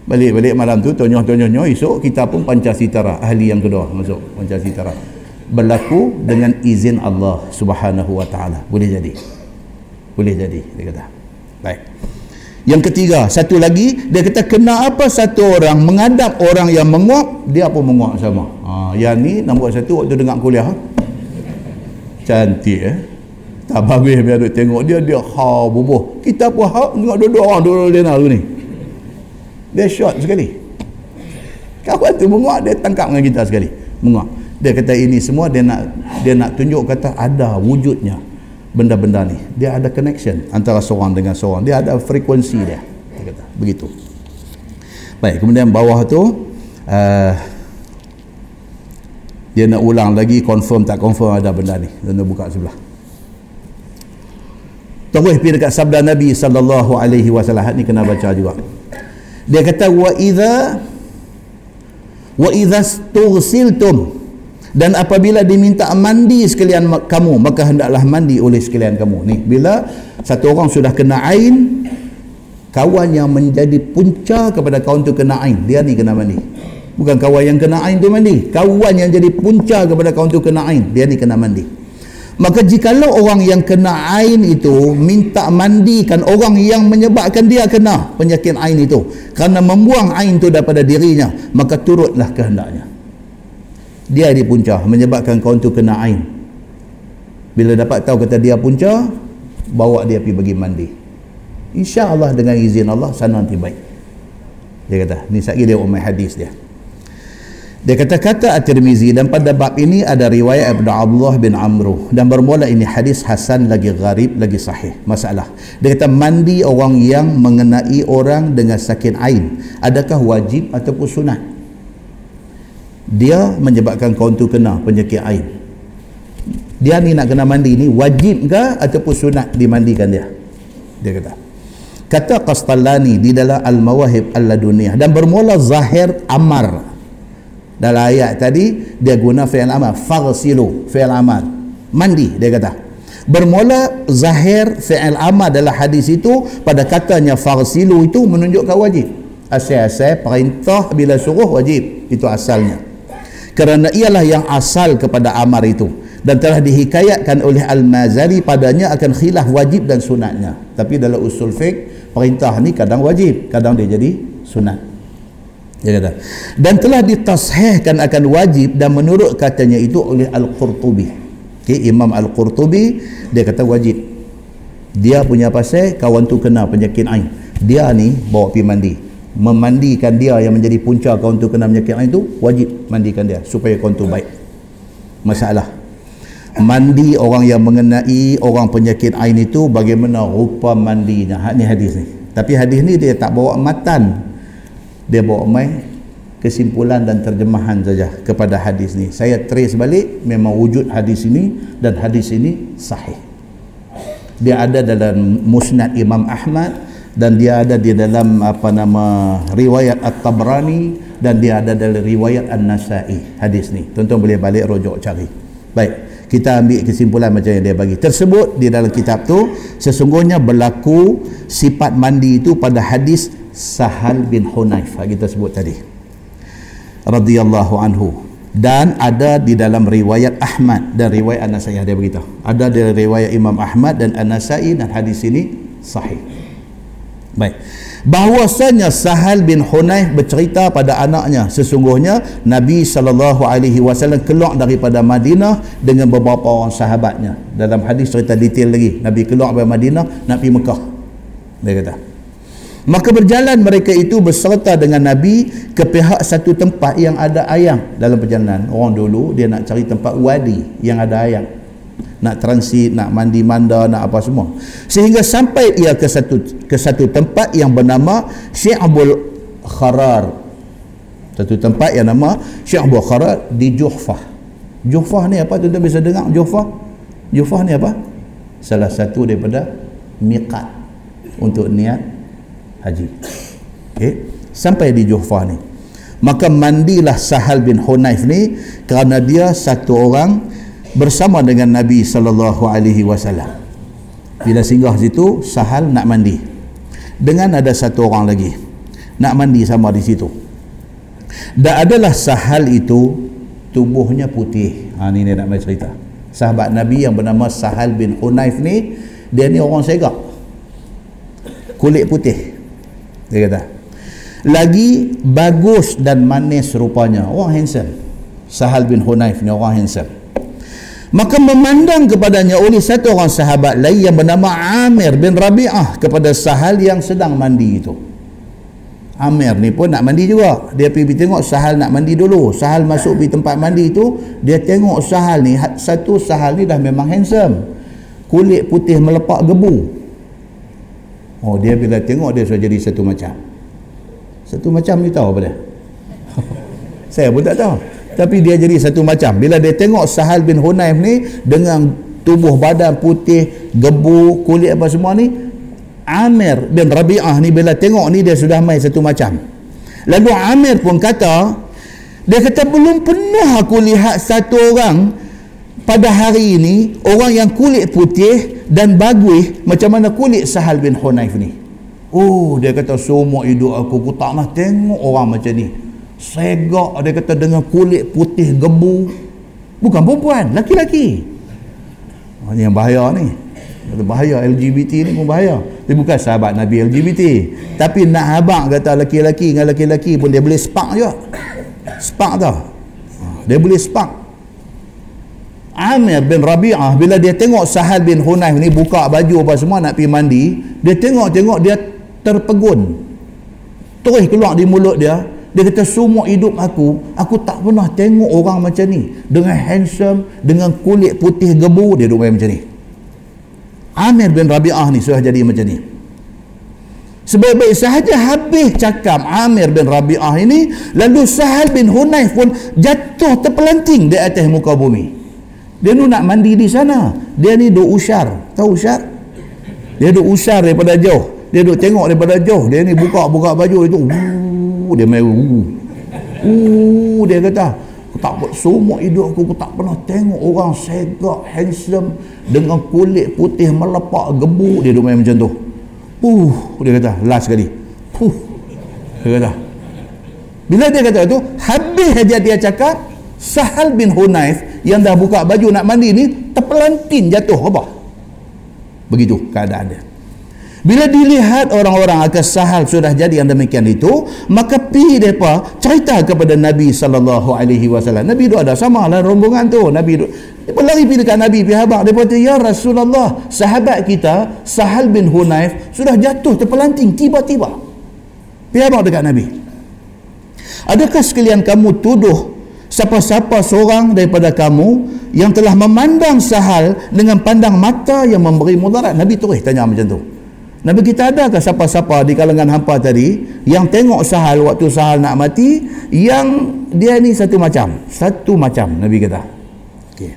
balik-balik malam tu tonyoh-tonyoh esok kita pun pancasitara ahli yang kedua masuk pancasitara berlaku dengan izin Allah subhanahu wa ta'ala boleh jadi boleh jadi dia kata baik. Yang ketiga satu lagi dia kata kenapa satu orang mengadap orang yang menguap dia pun menguap sama. Ha, yang ni nombor satu waktu dengar kuliah. Cantik eh? Tak bagus biar duk tengok dia dia ha bubuh. Kita pun ha tengok dua-dua orang dua-dua dia nak ni. Dia shot sekali. Kawan tu menguak dia tangkap dengan kita sekali. Menguak dia kata ini semua dia nak dia nak tunjuk kata ada wujudnya benda-benda ni. Dia ada connection antara seorang dengan seorang. Dia ada frekuensi dia. Dia kata begitu. Baik kemudian bawah tu uh, dia nak ulang lagi confirm tak confirm ada benda ni. Dia buka sebelah. Terus pergi dekat sabda Nabi sallallahu alaihi wasallam. Ni kena baca juga. Dia kata wa idza wa idza tughsiltum dan apabila diminta mandi sekalian kamu maka hendaklah mandi oleh sekalian kamu. Ni bila satu orang sudah kena ain kawan yang menjadi punca kepada kawan tu kena ain dia ni kena mandi. Bukan kawan yang kena ain tu mandi. Kawan yang jadi punca kepada kawan tu kena ain dia ni kena mandi maka jikalau orang yang kena ain itu minta mandikan orang yang menyebabkan dia kena penyakit ain itu kerana membuang ain itu daripada dirinya maka turutlah kehendaknya dia di punca menyebabkan kau itu kena ain bila dapat tahu kata dia punca bawa dia pergi bagi mandi insya Allah dengan izin Allah sana nanti baik dia kata ni sekali dia umai hadis dia dia kata kata At-Tirmizi dan pada bab ini ada riwayat Ibn Abdullah bin Amru dan bermula ini hadis Hasan lagi gharib lagi sahih. Masalah. Dia kata mandi orang yang mengenai orang dengan sakit ain adakah wajib ataupun sunat? Dia menyebabkan kau tu kena penyakit ain. Dia ni nak kena mandi ni wajib ke ataupun sunat dimandikan dia? Dia kata. Kata Qastalani di dalam Al-Mawahib Al-Laduniyah dan bermula zahir amar dalam ayat tadi dia guna fi'il amal faghsilu fi'il amal mandi dia kata bermula zahir fi'il amal dalam hadis itu pada katanya faghsilu itu menunjukkan wajib asal-asal perintah bila suruh wajib itu asalnya kerana ialah yang asal kepada amar itu. Dan telah dihikayatkan oleh Al-Mazali padanya akan khilaf wajib dan sunatnya. Tapi dalam usul fiqh perintah ni kadang wajib kadang dia jadi sunat. Dia kata dan telah ditashihkan akan wajib dan menurut katanya itu oleh Al-Qurtubi. Okay, Imam Al-Qurtubi dia kata wajib. Dia punya pasal kawan tu kena penyakit ain. Dia ni bawa pergi mandi memandikan dia yang menjadi punca kawan tu kena penyakit ain tu wajib mandikan dia supaya kawan tu baik. Masalah. Mandi orang yang mengenai orang penyakit ain itu bagaimana rupa mandinya. Ni hadis ni. Tapi hadis ni dia tak bawa matan. Dia bawa mai kesimpulan dan terjemahan saja kepada hadis ni. Saya trace balik memang wujud hadis ini dan hadis ini sahih. Dia ada dalam musnad Imam Ahmad dan dia ada di dalam apa nama riwayat At-Tabrani dan dia ada dalam riwayat An-Nasai. Hadis ni. Tuan-tuan boleh balik rojok cari. Baik. Kita ambil kesimpulan macam yang dia bagi. Tersebut di dalam kitab tu sesungguhnya berlaku sifat mandi itu pada hadis Sahal bin Hunayf. Kita sebut tadi. Radhiyallahu anhu. Dan ada di dalam riwayat Ahmad dan riwayat An-Nasai. Dia beritahu. Ada di riwayat Imam Ahmad dan An-Nasai dan hadis ini sahih baik bahwasanya Sahal bin Hunayf bercerita pada anaknya sesungguhnya Nabi sallallahu alaihi wasallam keluar daripada Madinah dengan beberapa orang sahabatnya dalam hadis cerita detail lagi Nabi keluar dari Madinah nak pergi Mekah dia kata Maka berjalan mereka itu berserta dengan Nabi ke pihak satu tempat yang ada ayam dalam perjalanan. Orang dulu dia nak cari tempat wadi yang ada ayam. Nak transit, nak mandi manda, nak apa semua. Sehingga sampai ia ke satu ke satu tempat yang bernama Syi'abul Kharar. Satu tempat yang nama Syi'abul Kharar di Juhfah. Juhfah ni apa? Tuan-tuan bisa dengar Juhfah? Juhfah ni apa? Salah satu daripada miqat untuk niat haji okay. sampai di Juhfa ni maka mandilah Sahal bin Hunayf ni kerana dia satu orang bersama dengan Nabi sallallahu alaihi wasallam. Bila singgah situ Sahal nak mandi. Dengan ada satu orang lagi nak mandi sama di situ. Dan adalah Sahal itu tubuhnya putih. Ha, ni dia nak main cerita. Sahabat Nabi yang bernama Sahal bin Hunayf ni dia ni orang segak. Kulit putih dia kata. Lagi bagus dan manis rupanya orang handsome. Sahal bin Hunayf ni orang handsome maka memandang kepadanya oleh satu orang sahabat lain yang bernama Amir bin Rabi'ah kepada Sahal yang sedang mandi itu Amir ni pun nak mandi juga dia pergi tengok Sahal nak mandi dulu Sahal masuk pergi tempat mandi itu dia tengok Sahal ni satu Sahal ni dah memang handsome kulit putih melepak gebu Oh dia bila tengok dia sudah jadi satu macam. Satu macam ni tahu apa dia? Saya pun tak tahu. Tapi dia jadi satu macam. Bila dia tengok Sahal bin Hunayf ni dengan tubuh badan putih, gebu, kulit apa semua ni, Amir bin Rabi'ah ni bila tengok ni dia sudah main satu macam. Lalu Amir pun kata, dia kata belum pernah aku lihat satu orang pada hari ini orang yang kulit putih dan bagus macam mana kulit Sahal bin Hunayf ni oh dia kata semua hidup aku aku tak nak tengok orang macam ni segak dia kata dengan kulit putih gebu bukan perempuan laki-laki yang bahaya ni. Bahaya LGBT ni pun bahaya. Dia bukan sahabat Nabi LGBT tapi nak habak kata laki-laki dengan laki-laki pun dia boleh spark juga. Spark tau ha, dia boleh spark Amir bin Rabi'ah bila dia tengok Sahal bin Hunayf ni buka baju apa semua nak pergi mandi dia tengok-tengok dia terpegun. Terus keluar di mulut dia dia kata semua hidup aku aku tak pernah tengok orang macam ni. Dengan handsome dengan kulit putih gebu dia duduk macam ni. Amir bin Rabi'ah ni sudah jadi macam ni. Sebaik-baik sahaja habis cakap Amir bin Rabi'ah ini lalu Sahal bin Hunayf pun jatuh terpelanting di atas muka bumi. Dia nu nak mandi di sana. Dia ni duk usar. Tahu usar? Dia duk usar daripada jauh dia duk tengok daripada jauh. Dia ni buka-buka baju itu uh, dia main uh. uh, dia kata aku tak semua hidup aku, aku tak pernah tengok orang segak handsome dengan kulit putih melepak gebu dia duk main macam tu. Uh, dia kata last sekali. Uh, dia kata. Bila dia kata tu habis aja dia cakap Sahal bin Hunayf yang dah buka baju nak mandi ni terpelantin jatuh. Apa? Begitu keadaan dia bila dilihat orang-orang akan sahal sudah jadi yang demikian itu maka pi depa cerita kepada Nabi sallallahu alaihi wasallam. Nabi tu ada sama lah rombongan tu. Nabi tu depa lari pi dekat Nabi pi habaq. Depa kata ya Rasulullah sahabat kita Sahal bin Hunayf sudah jatuh terpelanting tiba-tiba. Pi habaq dekat Nabi. Adakah sekalian kamu tuduh siapa-siapa seorang daripada kamu yang telah memandang sahal dengan pandang mata yang memberi mudarat? Nabi terus tanya macam tu Nabi kita ada ke siapa-siapa di kalangan hampa tadi yang tengok sahal waktu sahal nak mati yang dia ni satu macam. Satu macam Nabi kata. Okay.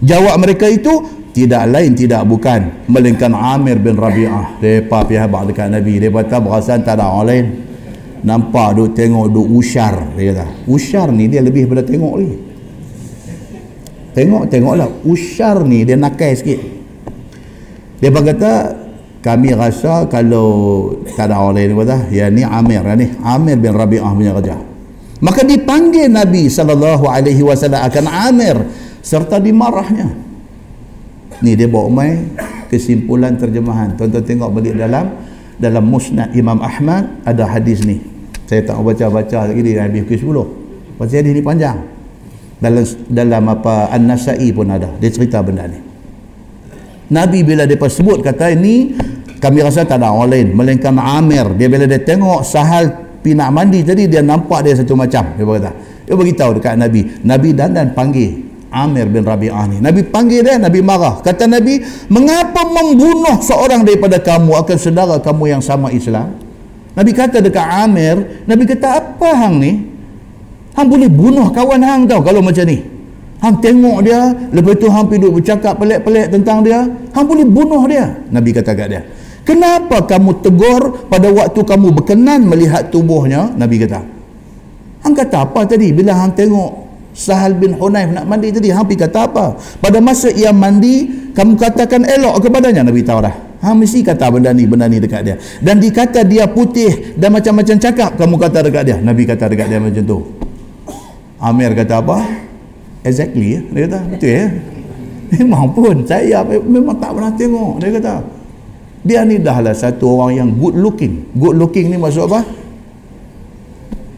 jawab mereka itu tidak lain tidak bukan. Melainkan Amir bin Rabi'ah. Mereka pihak dekat Nabi. Dia kata berasa tak ada orang lain. Nampak duk tengok duk usyar dia kata. Usyar ni dia lebih pada tengok ni. Tengok tengoklah. Usyar ni dia nakai sikit. Dia kata kami rasa kalau tak ada orang lain kata ya ni Amir ya ni. Amir bin Rabi'ah punya kerja maka dipanggil Nabi wasallam akan Amir serta dimarahnya. Ni dia bawa mai kesimpulan terjemahan. Tuan-tuan tengok balik dalam dalam musnad Imam Ahmad ada hadis ni. Saya tak baca-baca lagi dia habis pukul 10 pasal hadis ni panjang. Dalam dalam apa An-Nasai pun ada. Dia cerita benda ni. Nabi bila dia sebut kata ini kami rasa tak ada orang lain melainkan Amir dia bila dia tengok sahal pinak mandi tadi dia nampak dia satu macam dia berkata dia beritahu dekat Nabi Nabi dan dan panggil Amir bin Rabi'ah ni. Nabi panggil dia, Nabi marah. Kata Nabi, mengapa membunuh seorang daripada kamu akan saudara kamu yang sama Islam? Nabi kata dekat Amir, Nabi kata, apa hang ni? Hang boleh bunuh kawan hang tau kalau macam ni. Hang tengok dia, lepas tu hang pergi bercakap pelik-pelik tentang dia, hang boleh bunuh dia. Nabi kata kat dia. Kenapa kamu tegur pada waktu kamu berkenan melihat tubuhnya? Nabi kata. Hang kata apa tadi? Bila hang tengok Sahal bin Hunayf nak mandi tadi hampir kata apa? Pada masa ia mandi kamu katakan elok kepadanya Nabi tahu dah. Ha mesti kata benda ni benda ni dekat dia. Dan dikata dia putih dan macam-macam cakap kamu kata dekat dia. Nabi kata dekat dia macam tu. Amir kata apa? Exactly dia kata. Betul ya? Memang pun saya memang tak pernah tengok dia kata dia ni dah lah satu orang yang good looking. Good looking ni maksud apa?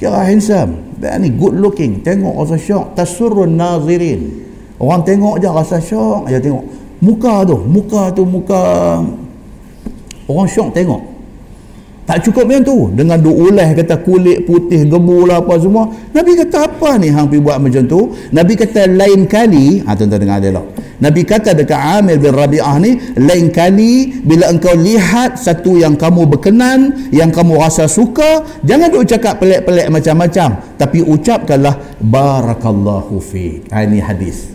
Kira handsome. Dia ni good looking. Tengok rasa syok. Tasurun nazirin. Orang tengok je rasa syok. Aja tengok muka tu. Muka tu muka orang syok tengok tak cukup yang tu. Dengan duk ulah kata kulit putih gebu lah apa semua. Nabi kata apa ni hang pergi buat macam tu? Nabi kata lain kali. Ha tuan-tuan dengar dia Nabi kata dekat Amir bin Rabi'ah ni lain kali bila engkau lihat satu yang kamu berkenan yang kamu rasa suka jangan duk cakap pelik-pelik macam-macam. Tapi ucapkanlah barakallahu fi ha, ini hadis.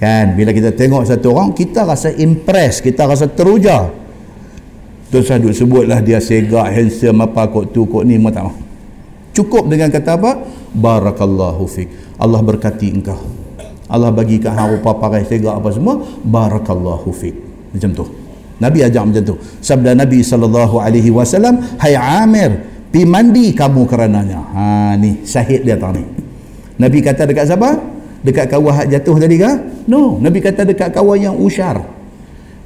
Kan? Bila kita tengok satu orang kita rasa impress kita rasa teruja saya duk sebutlah dia segak handsome apa kok tu kok ni tak cukup dengan kata apa? Barakallahu fi Allah berkati engkau. Allah bagi kat hang rupa parai segak apa semua barakallahu fik. Macam tu. Nabi ajak macam tu. Sabda Nabi sallallahu alaihi wasallam hai Amir pi mandi kamu kerananya. Ha ni syahid dia tadi Nabi kata dekat siapa? Dekat kawah hak jatuh tadi ke no nabi kata dekat kawah yang usyar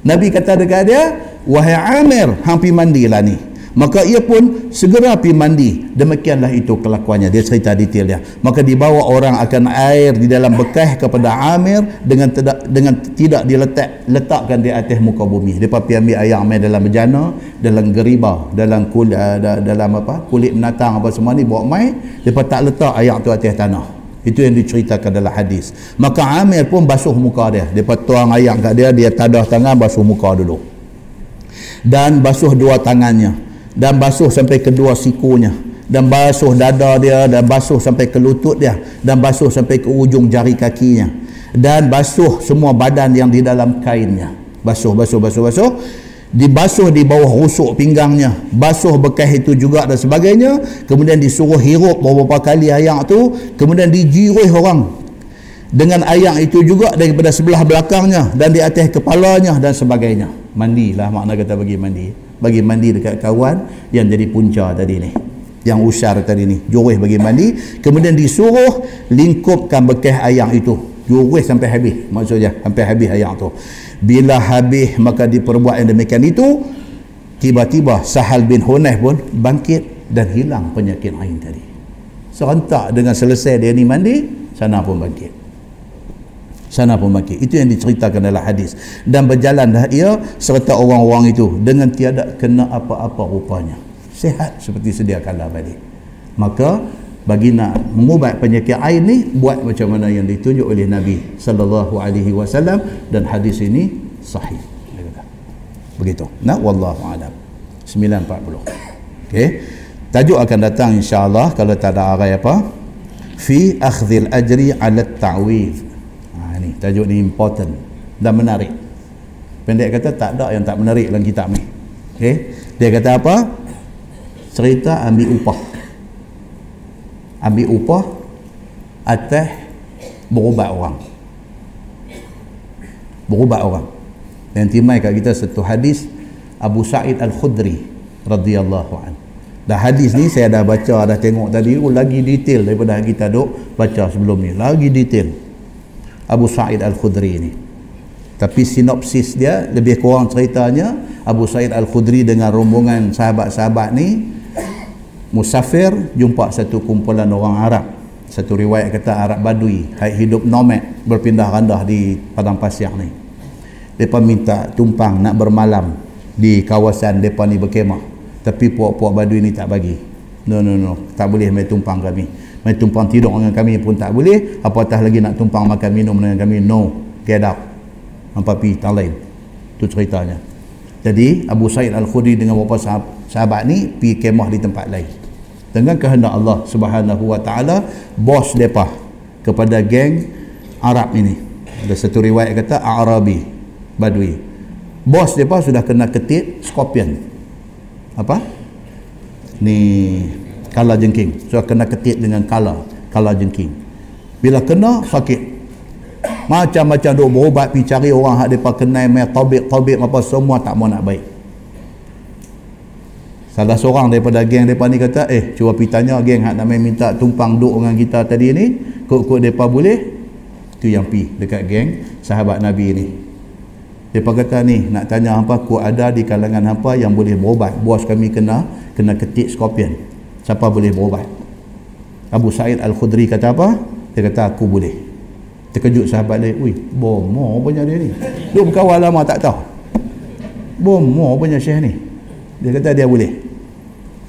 nabi kata dekat dia wahai amir hang pi mandilah ni. Maka ia pun segera pergi mandi. Demikianlah itu kelakuannya. Dia cerita detail dia. Maka dibawa orang akan air di dalam bekas kepada Amir dengan tidak dengan tidak diletak letakkan di atas muka bumi. Dia pergi ambil air Amir dalam bejana dalam geriba dalam kulit uh, dalam apa? Kulit binatang apa semua ni bawa mai. Dia tak letak air tu atas tanah itu yang diceritakan dalam hadis. Maka Amir pun basuh muka dia. Dia tuang air kat dia dia tadah tangan basuh muka dulu. Dan basuh dua tangannya. Dan basuh sampai kedua sikunya. Dan basuh dada dia dan basuh sampai ke lutut dia. Dan basuh sampai ke ujung jari kakinya. Dan basuh semua badan yang di dalam kainnya. Basuh basuh basuh basuh dibasuh di bawah rusuk pinggangnya basuh bekas itu juga dan sebagainya kemudian disuruh hirup beberapa kali ayam tu kemudian dijiruh orang dengan ayam itu juga daripada sebelah belakangnya dan di atas kepalanya dan sebagainya. Mandilah makna kata bagi mandi. Bagi mandi dekat kawan yang jadi punca tadi ni yang usar tadi ni. Jurih bagi mandi kemudian disuruh lingkupkan bekas ayam itu. Jurih sampai habis maksudnya sampai habis ayam tu bila habis maka diperbuat yang demikian itu tiba-tiba Sahal bin Hunayf pun bangkit dan hilang penyakit ain tadi. Serentak dengan selesai dia ni mandi sana pun bangkit. Sana pun maki itu yang diceritakan dalam hadis. Dan berjalan dah ia serta orang-orang itu dengan tiada kena apa-apa rupanya. Sehat seperti sedia kala balik. Maka bagi nak mengubat penyakit air ni buat macam mana yang ditunjuk oleh Nabi sallallahu alaihi wasallam dan hadis ini sahih. Begitu. Nah wallahu alam. 940 okey. Tajuk akan datang insyaallah kalau tak ada arai apa. Fi akhdhil ajri ala ta'widh tajuk ni important dan menarik. Pendek kata tak ada yang tak menarik dalam kitab ni. Okay? dia kata apa? Cerita ambil upah ambil upah atas berubat orang. Berubat orang. Yang timai kat kita satu hadis Abu Sa'id Al-Khudri radhiyallahu an. Dah hadis ni saya dah baca dah tengok tadi oh, lagi detail daripada kita duk baca sebelum ni. Lagi detail. Abu Sa'id Al-Khudri ini tapi sinopsis dia lebih kurang ceritanya Abu Sa'id Al-Khudri dengan rombongan sahabat-sahabat ni musafir jumpa satu kumpulan orang Arab satu riwayat kata Arab Badui hidup nomad berpindah randah di padang pasir ni mereka minta tumpang nak bermalam di kawasan mereka ni berkemah tapi puak-puak Badui ni tak bagi no no no tak boleh main tumpang kami Main tumpang tidur dengan kami pun tak boleh. Apatah lagi nak tumpang makan minum dengan kami. No. Get out. Hampa pi tak lain. Itu ceritanya. Jadi Abu Said Al-Khudri dengan beberapa sahabat, sahabat ni pi kemah di tempat lain. Dengan kehendak Allah Subhanahu Wa Taala bos depa kepada geng Arab ini. Ada satu riwayat kata Arabi Badui. Bos depa sudah kena ketit scorpion. Apa? Ni kala jengking so kena ketit dengan kala kala jengking bila kena sakit macam-macam duk berubat pergi cari orang hak depa kenal mai tabib-tabib apa semua tak mau nak baik salah seorang daripada geng depa ni kata eh cuba pergi tanya geng hak nak minta tumpang duk dengan kita tadi ni kok-kok depa boleh? Tu yang pi dekat geng sahabat nabi ni. Depa kata ni nak tanya apa ku ada di kalangan apa yang boleh berubat? Bos kami kena kena ketik scorpion. Siapa boleh berubat? Abu Sa'id Al-Khudri kata apa? Dia kata aku boleh. Terkejut sahabat lain ui bomo punya dia ni. Dia berkawal lama tak tahu. Bomo punya syekh ni dia kata dia boleh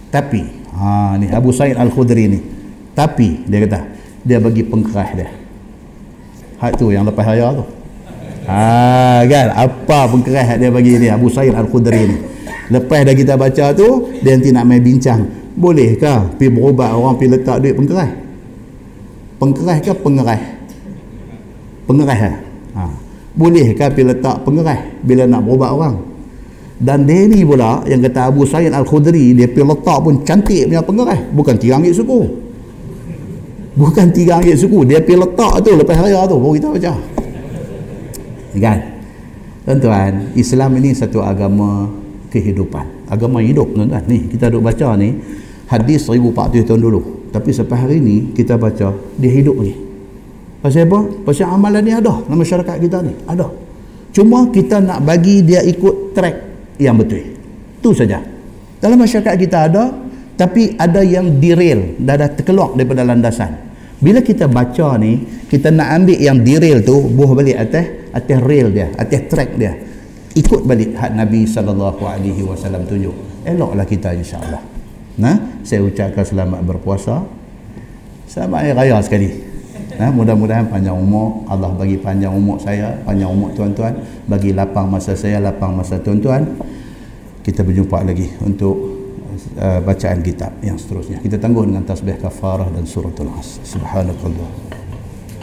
tapi ha ni Abu Sa'id Al-Khudri ni tapi dia kata dia bagi pengkerah dia hak tu yang lepas raya tu ha kan apa pengkerah dia bagi ni Abu Sa'id Al-Khudri ni lepas dah kita baca tu dia nanti nak main bincang Bolehkah pi berubat orang pi letak duit pengkeras? Pengkeras ke pengeras? Pengeras ha? ha. Bolehkah pi letak pengeras bila nak berubat orang? Dan ni pula yang kata Abu Sayyid Al-Khudri dia pi letak pun cantik punya pengeras, bukan tirangit suku. Bukan tirangit suku, dia pi letak tu lepas raya tu baru kita baca. Kan? Tuan-tuan, Islam ini satu agama kehidupan. Agama hidup tuan-tuan. Ni kita duk baca ni hadis 1400 tahun dulu tapi sampai hari ni kita baca dia hidup lagi pasal apa? pasal amalan ni ada dalam masyarakat kita ni ada cuma kita nak bagi dia ikut track yang betul. Tu saja. Dalam masyarakat kita ada tapi ada yang derail. Dah dah terkeluar daripada landasan. Bila kita baca ni kita nak ambil yang derail tu buah balik atas atas rail dia atas track dia. Ikut balik had Nabi SAW tunjuk. Eloklah kita insyaAllah. Nah saya ucapkan selamat berpuasa. Selamat hari raya sekali nah mudah-mudahan panjang umur. Allah bagi panjang umur saya panjang umur tuan-tuan. Bagi lapang masa saya lapang masa tuan-tuan. Kita berjumpa lagi untuk uh, bacaan kitab yang seterusnya. Kita tangguh dengan tasbih kafarah dan suratul as subhanakallah.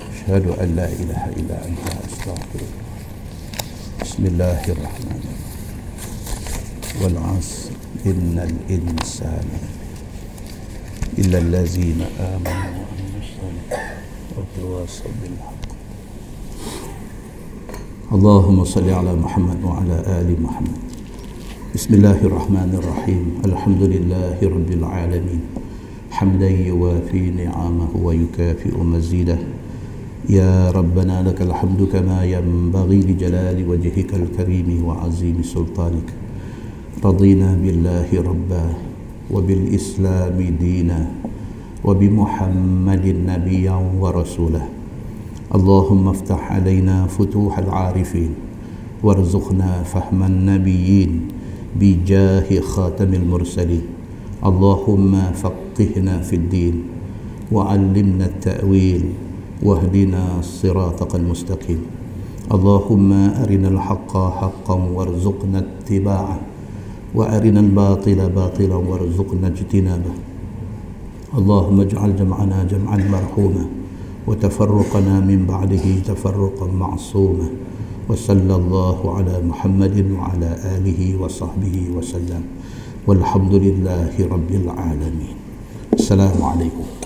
Asyhadu an la ilaha illa anta astaghfiruka. Bismillahirrahmanirrahim. Wal 'asr innal insana illa allazina amanu bil haqq اللهم صل على محمد وعلى آل محمد. بسم الله الرحمن الرحيم. الحمد لله رب العالمين. حمدا يوافي نعمه ويكافئ مزيده. يا ربنا لك الحمد كما ينبغي لجلال وجهك الكريم وعظيم سلطانك. رضينا بالله ربا وبالإسلام دينا. وبمحمد نبيا ورسولا اللهم افتح علينا فتوح العارفين وارزقنا فهم النبيين بجاه خاتم المرسلين. اللهم فقهنا في الدين وعلمنا التأويل واهدنا صراطك المستقيم. اللهم أرنا الحق حقا وارزقنا اتباعه وأرنا الباطل باطلا وارزقنا اجتنابه. اللهم اجعل جمعنا جمعا مرحوما وتفرقنا من بعده تفرقا معصوما وصلى الله على محمد وعلى آله وصحبه وسلم والحمد لله رب العالمين. السلام عليكم.